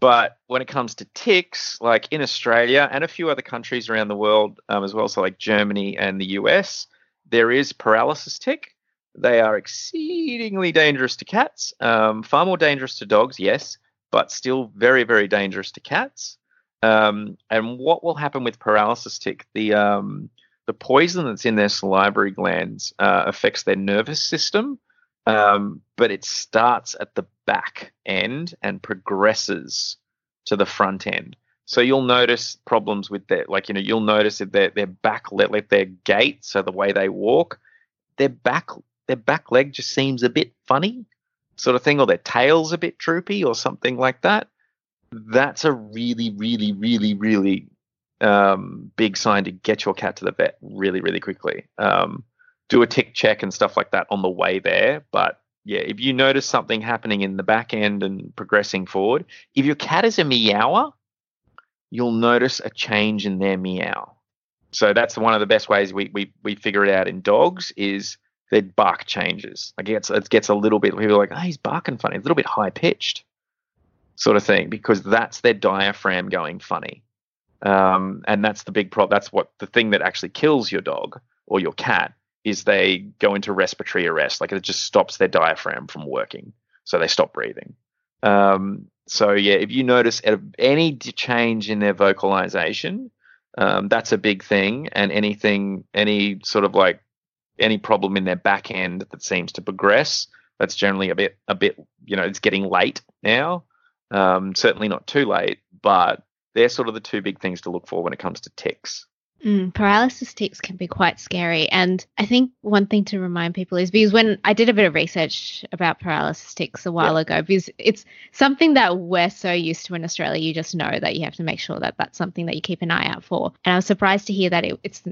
but when it comes to ticks, like in Australia and a few other countries around the world um, as well, so like Germany and the US, there is paralysis tick. They are exceedingly dangerous to cats, um, far more dangerous to dogs, yes, but still very, very dangerous to cats. Um, and what will happen with paralysis tick? The um, the poison that's in their salivary glands uh, affects their nervous system, um, but it starts at the back end and progresses to the front end. So you'll notice problems with their, like you know, you'll notice if their their back like their gait, so the way they walk, their back their back leg just seems a bit funny, sort of thing, or their tail's a bit droopy or something like that that's a really, really, really, really um, big sign to get your cat to the vet really, really quickly. Um, do a tick check and stuff like that on the way there, but yeah, if you notice something happening in the back end and progressing forward, if your cat is a meower, you'll notice a change in their meow. So that's one of the best ways we we we figure it out in dogs is their bark changes. Like it gets it gets a little bit people are like, oh, he's barking funny, It's a little bit high pitched, sort of thing, because that's their diaphragm going funny. Um, and that's the big problem. That's what the thing that actually kills your dog or your cat is they go into respiratory arrest. Like it just stops their diaphragm from working, so they stop breathing. Um, so yeah, if you notice any change in their vocalization, um, that's a big thing. And anything, any sort of like any problem in their back end that seems to progress, that's generally a bit, a bit, you know, it's getting late now. Um, certainly not too late, but they're sort of the two big things to look for when it comes to ticks. Mm, paralysis tics can be quite scary. And I think one thing to remind people is because when I did a bit of research about paralysis tics a while yeah. ago, because it's something that we're so used to in Australia, you just know that you have to make sure that that's something that you keep an eye out for. And I was surprised to hear that it, it's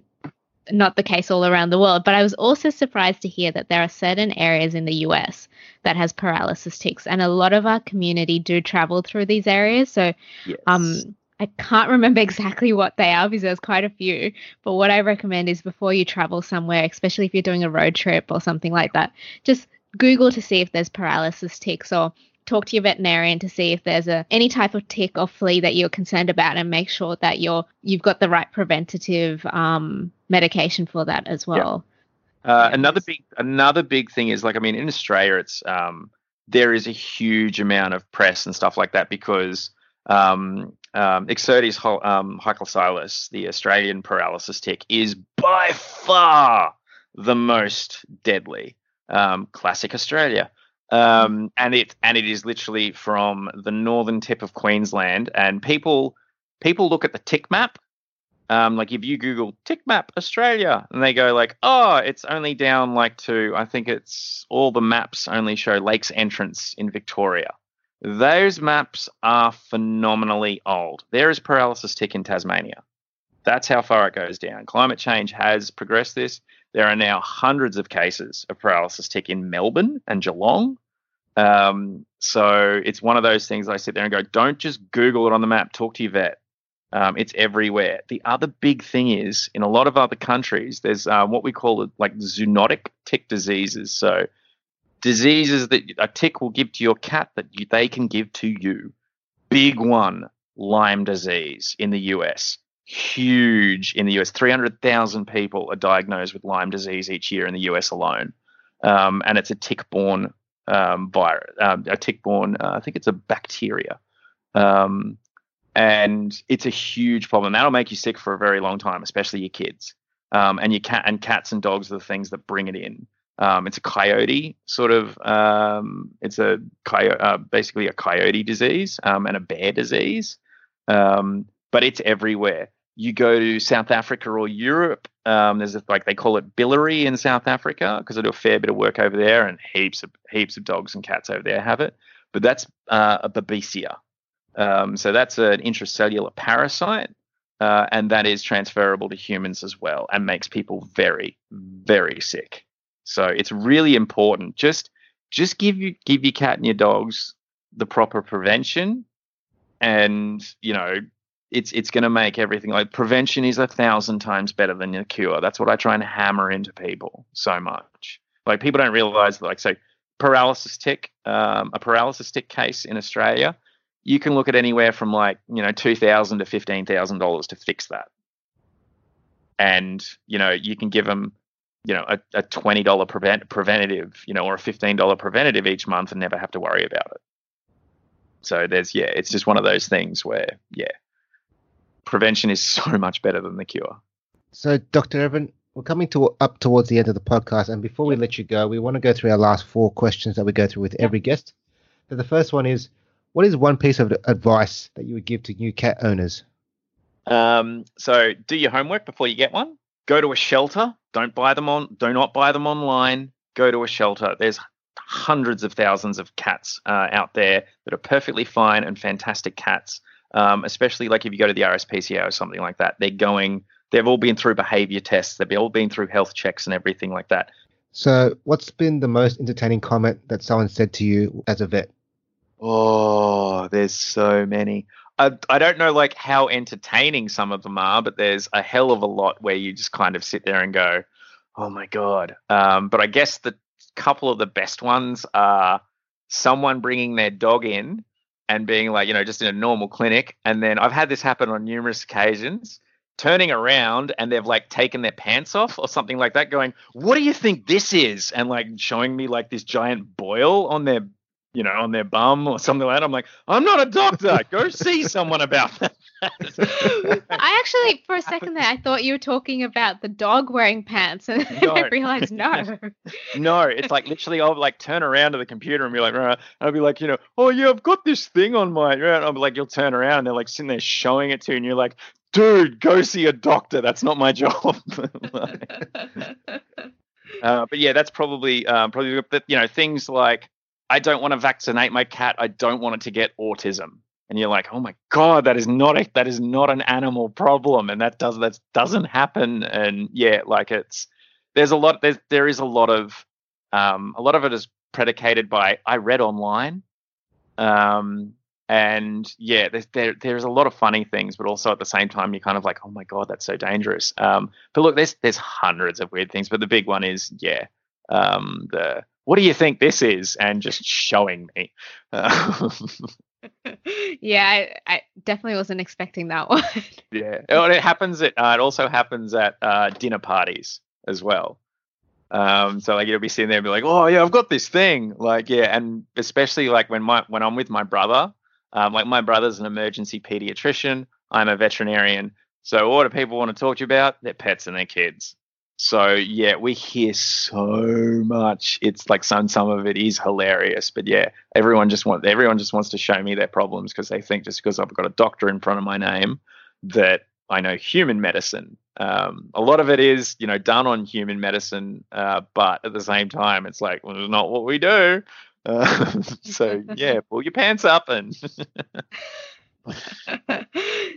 not the case all around the world. But I was also surprised to hear that there are certain areas in the US that has paralysis ticks, and a lot of our community do travel through these areas. So, yes. um, I can't remember exactly what they are because there's quite a few. But what I recommend is before you travel somewhere, especially if you're doing a road trip or something like that, just Google to see if there's paralysis ticks or talk to your veterinarian to see if there's a any type of tick or flea that you're concerned about and make sure that you're you've got the right preventative um, medication for that as well. Yeah. Uh, another big another big thing is like I mean in Australia it's um, there is a huge amount of press and stuff like that because um, um, Ixodes um, holocyclus, the Australian paralysis tick, is by far the most deadly. Um, classic Australia. Um, and it and it is literally from the northern tip of Queensland. And people people look at the tick map. Um, like if you Google tick map Australia, and they go like, oh, it's only down like to I think it's all the maps only show Lakes Entrance in Victoria. Those maps are phenomenally old. There is paralysis tick in Tasmania. That's how far it goes down. Climate change has progressed this. There are now hundreds of cases of paralysis tick in Melbourne and Geelong. Um, so it's one of those things I sit there and go, don't just Google it on the map. Talk to your vet. Um, it's everywhere. The other big thing is in a lot of other countries, there's uh, what we call like zoonotic tick diseases. So diseases that a tick will give to your cat that you, they can give to you. Big one, Lyme disease in the US. Huge in the US. 300,000 people are diagnosed with Lyme disease each year in the US alone. Um, and it's a tick borne um, virus, um, a tick borne, uh, I think it's a bacteria. Um, and it's a huge problem. That'll make you sick for a very long time, especially your kids. Um, and your cat and cats and dogs are the things that bring it in. Um, it's a coyote sort of. Um, it's a coyote, uh, basically a coyote disease um, and a bear disease, um, but it's everywhere. You go to South Africa or Europe. Um, there's a, like they call it biliary in South Africa because I do a fair bit of work over there, and heaps of heaps of dogs and cats over there have it. But that's uh, a babesia. Um, so that's an intracellular parasite, uh, and that is transferable to humans as well, and makes people very, very sick. So it's really important. Just just give you give your cat and your dogs the proper prevention, and you know it's it's going to make everything like prevention is a thousand times better than the cure. That's what I try and hammer into people so much. Like people don't realize like so paralysis tick, um, a paralysis tick case in Australia, you can look at anywhere from like you know two thousand to fifteen thousand dollars to fix that, and you know you can give them you know a, a twenty dollar prevent preventative, you know, or a fifteen dollar preventative each month and never have to worry about it. So there's yeah, it's just one of those things where yeah, prevention is so much better than the cure. So Dr. Evan, we're coming to up towards the end of the podcast, and before we let you go, we want to go through our last four questions that we go through with every guest. So the first one is, what is one piece of advice that you would give to new cat owners? Um, so do your homework before you get one go to a shelter. Don't buy them on. Do not buy them online. Go to a shelter. There's hundreds of thousands of cats uh, out there that are perfectly fine and fantastic cats. Um, especially like if you go to the RSPCA or something like that, they're going. They've all been through behavior tests. They've all been through health checks and everything like that. So, what's been the most entertaining comment that someone said to you as a vet? Oh, there's so many. I, don't know like how entertaining some of them are, but there's a hell of a lot where you just kind of sit there and go, "Oh my god!" Um, but I guess the couple of the best ones are someone bringing their dog in and being like, you know, just in a normal clinic, and then I've had this happen on numerous occasions. Turning around and they've like taken their pants off or something like that, going, "What do you think this is?" and like showing me like this giant boil on their you know, on their bum or something like that. I'm like, I'm not a doctor. Go see someone about that. I actually, for a second there, I thought you were talking about the dog wearing pants, and no. I realized no. no, it's like literally, I'll like turn around to the computer and be like, right. I'll be like, you know, oh yeah, I've got this thing on my. Right. I'll be like, you'll turn around and they're like sitting there showing it to you, and you're like, dude, go see a doctor. That's not my job. uh, but yeah, that's probably um, probably you know things like I don't want to vaccinate my cat. I don't want it to get autism. And you're like, oh my god, that is not a that is not an animal problem, and that does that doesn't happen. And yeah, like it's there's a lot there's there is a lot of um, a lot of it is predicated by I read online, um, and yeah, there's there there's a lot of funny things, but also at the same time you're kind of like, oh my god, that's so dangerous. Um, but look, there's there's hundreds of weird things, but the big one is yeah, um, the what do you think this is? And just showing me. Uh, yeah, I, I, definitely wasn't expecting that one. yeah, it happens at. Uh, it also happens at uh, dinner parties as well. Um, so like you'll be sitting there and be like, oh yeah, I've got this thing. Like yeah, and especially like when my when I'm with my brother, um, like my brother's an emergency pediatrician. I'm a veterinarian. So what do people want to talk to you about? Their pets and their kids. So yeah, we hear so much. It's like some some of it is hilarious, but yeah, everyone just wants everyone just wants to show me their problems because they think just because I've got a doctor in front of my name that I know human medicine. Um, a lot of it is you know done on human medicine, uh, but at the same time, it's like well, it's not what we do. Uh, so yeah, pull your pants up and.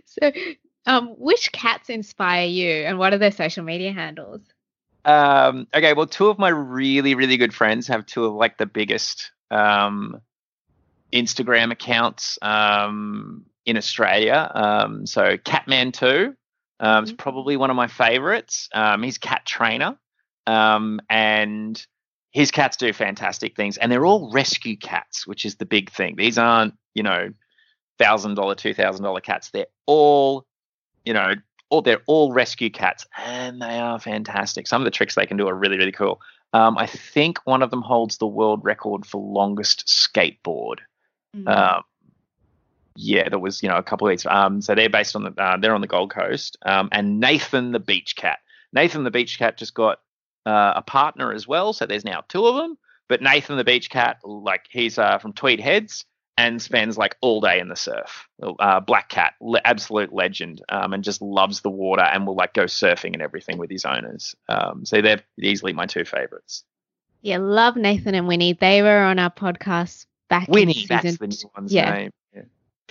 so um, which cats inspire you, and what are their social media handles? Um, okay, well, two of my really, really good friends have two of like the biggest um, Instagram accounts um, in Australia. Um, so Catmantoo um, is mm-hmm. probably one of my favorites. Um, he's cat trainer, um, and his cats do fantastic things, and they're all rescue cats, which is the big thing. These aren't, you know, thousand dollar, two thousand dollar cats. They're all you know, all they're all rescue cats, and they are fantastic. Some of the tricks they can do are really, really cool. Um, I think one of them holds the world record for longest skateboard. Mm-hmm. Um, yeah, that was you know a couple of weeks. Um, so they're based on the uh, they're on the Gold Coast. Um, and Nathan the beach cat. Nathan the beach cat just got uh, a partner as well, so there's now two of them. But Nathan the beach cat, like he's uh, from Tweed Heads, and spends like all day in the surf. Uh, Black Cat, le- absolute legend, um, and just loves the water and will like go surfing and everything with his owners. Um, so they're easily my two favorites. Yeah, love Nathan and Winnie. They were on our podcast back Winnie, in season that's the new one's yeah. name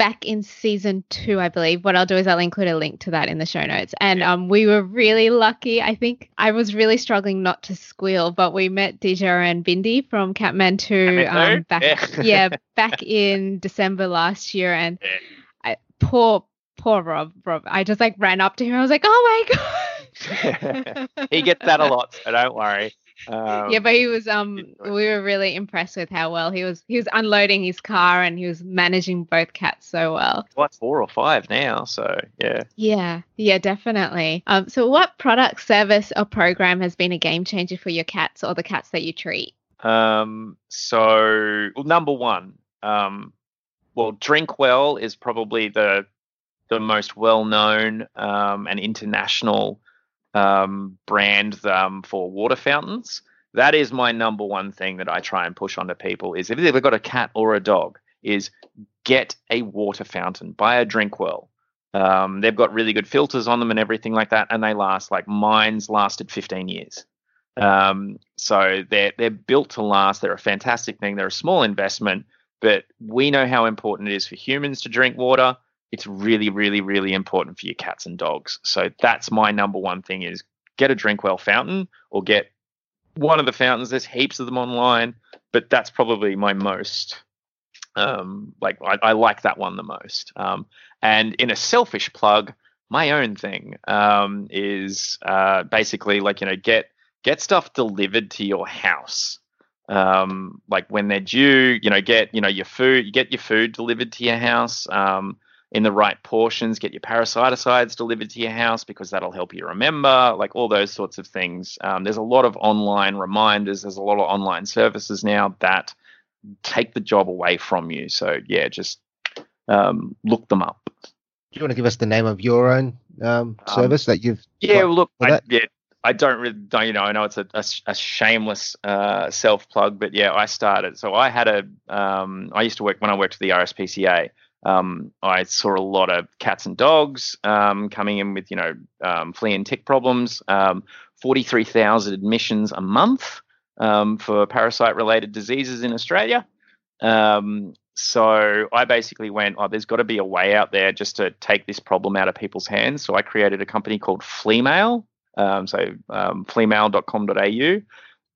back in season two, I believe. What I'll do is I'll include a link to that in the show notes. And um, we were really lucky. I think I was really struggling not to squeal, but we met Didga and Bindi from Catmantoo um, back, yeah. yeah. back in December last year. And I, poor, poor Rob, Rob, I just like ran up to him. I was like, oh my God. he gets that a lot, so don't worry. Um, yeah, but he was um we were really impressed with how well he was he was unloading his car and he was managing both cats so well. What four or five now, so yeah. Yeah, yeah, definitely. Um so what product, service or program has been a game changer for your cats or the cats that you treat? Um so well, number one, um well Drinkwell is probably the the most well known um, and international um, brand um, for water fountains. That is my number one thing that I try and push onto people is if they've got a cat or a dog, is get a water fountain, buy a Drinkwell. Um, they've got really good filters on them and everything like that, and they last like mine's lasted 15 years. Um, so they're they're built to last. They're a fantastic thing. They're a small investment, but we know how important it is for humans to drink water it's really, really, really important for your cats and dogs. So that's my number one thing is get a Drinkwell fountain or get one of the fountains. There's heaps of them online, but that's probably my most um, like I, I like that one the most. Um, and in a selfish plug, my own thing um, is uh, basically like you know get get stuff delivered to your house. Um, like when they're due, you know, get you know your food, get your food delivered to your house um, in the right portions. Get your parasiticides delivered to your house because that'll help you remember. Like all those sorts of things. Um, there's a lot of online reminders. There's a lot of online services now that take the job away from you. So yeah, just um, look them up. Do you want to give us the name of your own um, Um, service that you've? Yeah, look, I, yeah, I don't really, don't, you know, I know it's a, a, a shameless uh, self plug, but yeah, I started. So I had a, um, I used to work when I worked for the RSPCA. Um, I saw a lot of cats and dogs um, coming in with, you know, um, flea and tick problems. Um, Forty-three thousand admissions a month um, for parasite-related diseases in Australia. Um, so I basically went, oh, there's got to be a way out there just to take this problem out of people's hands. So I created a company called Fleamail. So um, fleamail.com.au.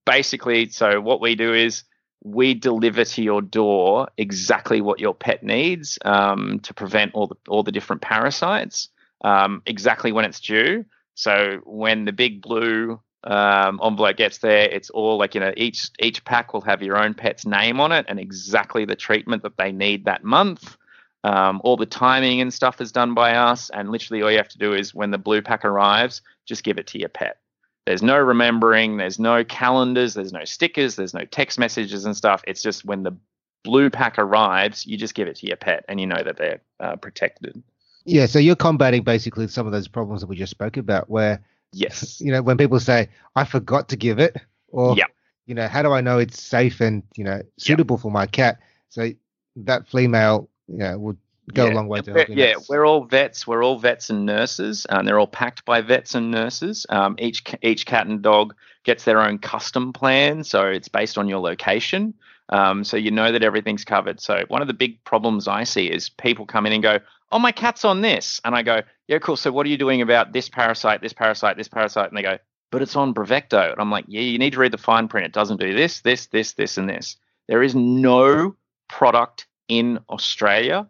Basically, so what we do is we deliver to your door exactly what your pet needs um, to prevent all the all the different parasites um, exactly when it's due. So when the big blue um, envelope gets there, it's all like you know each each pack will have your own pet's name on it and exactly the treatment that they need that month. Um, all the timing and stuff is done by us, and literally all you have to do is when the blue pack arrives, just give it to your pet. There's no remembering, there's no calendars, there's no stickers, there's no text messages and stuff. It's just when the blue pack arrives, you just give it to your pet, and you know that they're uh, protected. Yeah, so you're combating basically some of those problems that we just spoke about, where Yes. you know when people say I forgot to give it, or Yep. you know how do I know it's safe and you know suitable for my cat? So that Fleamail, you know, would go a long way to helping. Yeah, us. we're all vets. We're all vets and nurses, and they're all packed by vets and nurses. Um, each each cat and dog gets their own custom plan, so it's based on your location. Um, so you know that everything's covered. So one of the big problems I see is people come in and go, "Oh, my cat's on this," and I go, "Yeah, cool. So what are you doing about this parasite, this parasite, this parasite?" And they go, "But it's on Bravecto," and I'm like, "Yeah, you need to read the fine print. It doesn't do this, this, this, this, and this. There is no product in Australia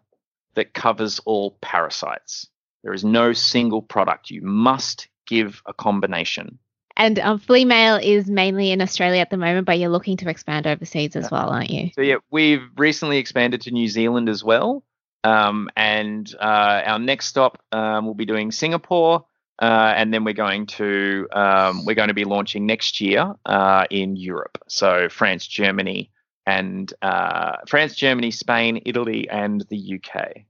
that covers all parasites. There is no single product. You must give a combination. And um, Fleamail is mainly in Australia at the moment, but you're looking to expand overseas as well, aren't you? So yeah, we've recently expanded to New Zealand as well, um, and uh, our next stop um, we'll be doing Singapore, uh, and then we're going to um, we're going to be launching next year uh, in Europe. So France, Germany, and uh, France, Germany, Spain, Italy, and the UK.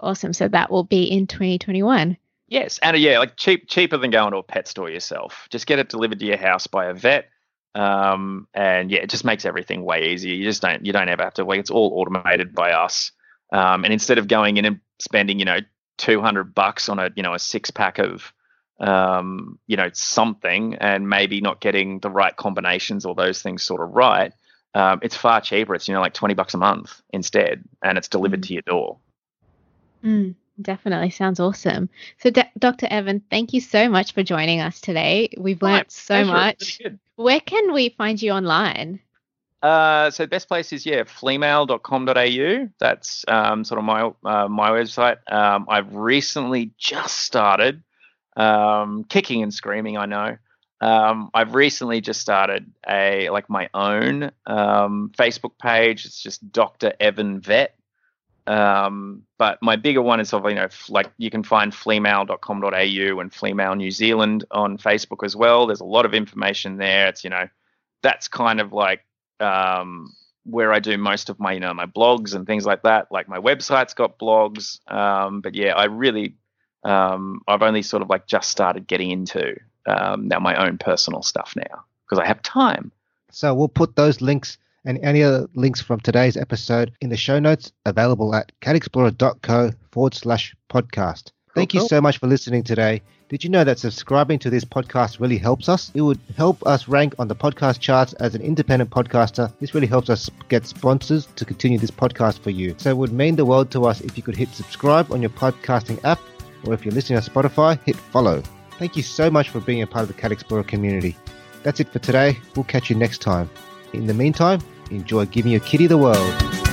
Awesome. So that will be in 2021. Yes, and uh, yeah, like cheap, cheaper than going to a pet store yourself. Just get it delivered to your house by a vet, um, and yeah, it just makes everything way easier. You just don't, you don't ever have to like it's all automated by us. Um, and instead of going in and spending, you know, two hundred bucks on a, you know, a six pack of, um, you know, something, and maybe not getting the right combinations or those things sort of right, um, it's far cheaper. It's you know like twenty bucks a month instead, and it's delivered Mm. to your door. Mm, definitely sounds awesome. So, D- Dr. Evan, thank you so much for joining us today. We've My learnt so pleasure. Much. really. Where can we find you online? Uh, so the best place is yeah, fleamail.com.au. That's um, sort of my uh, my website. Um, I've recently just started um, kicking and screaming. I know. Um, I've recently just started a like my own um, Facebook page. It's just Dr. Evan Vet. Um, but my bigger one is of, you know, f- like you can find fleamail.com.au and Fleamail New Zealand on Facebook as well. There's a lot of information there. It's, you know, that's kind of like um, where I do most of my, you know, my blogs and things like that. Like my website's got blogs. Um, but yeah, I really, um, I've only sort of like just started getting into um, now my own personal stuff now because I have time. So we'll put those links and any other links from today's episode in the show notes available at catexplorer.co forward slash podcast. Thank you cool. so much for listening today. Did you know that subscribing to this podcast really helps us? It would help us rank on the podcast charts as an independent podcaster. This really helps us get sponsors to continue this podcast for you. So it would mean the world to us if you could hit subscribe on your podcasting app, or if you're listening on Spotify, hit follow. Thank you so much for being a part of the Cat Explorer community. That's it for today. We'll catch you next time. In the meantime, enjoy giving your kitty the world.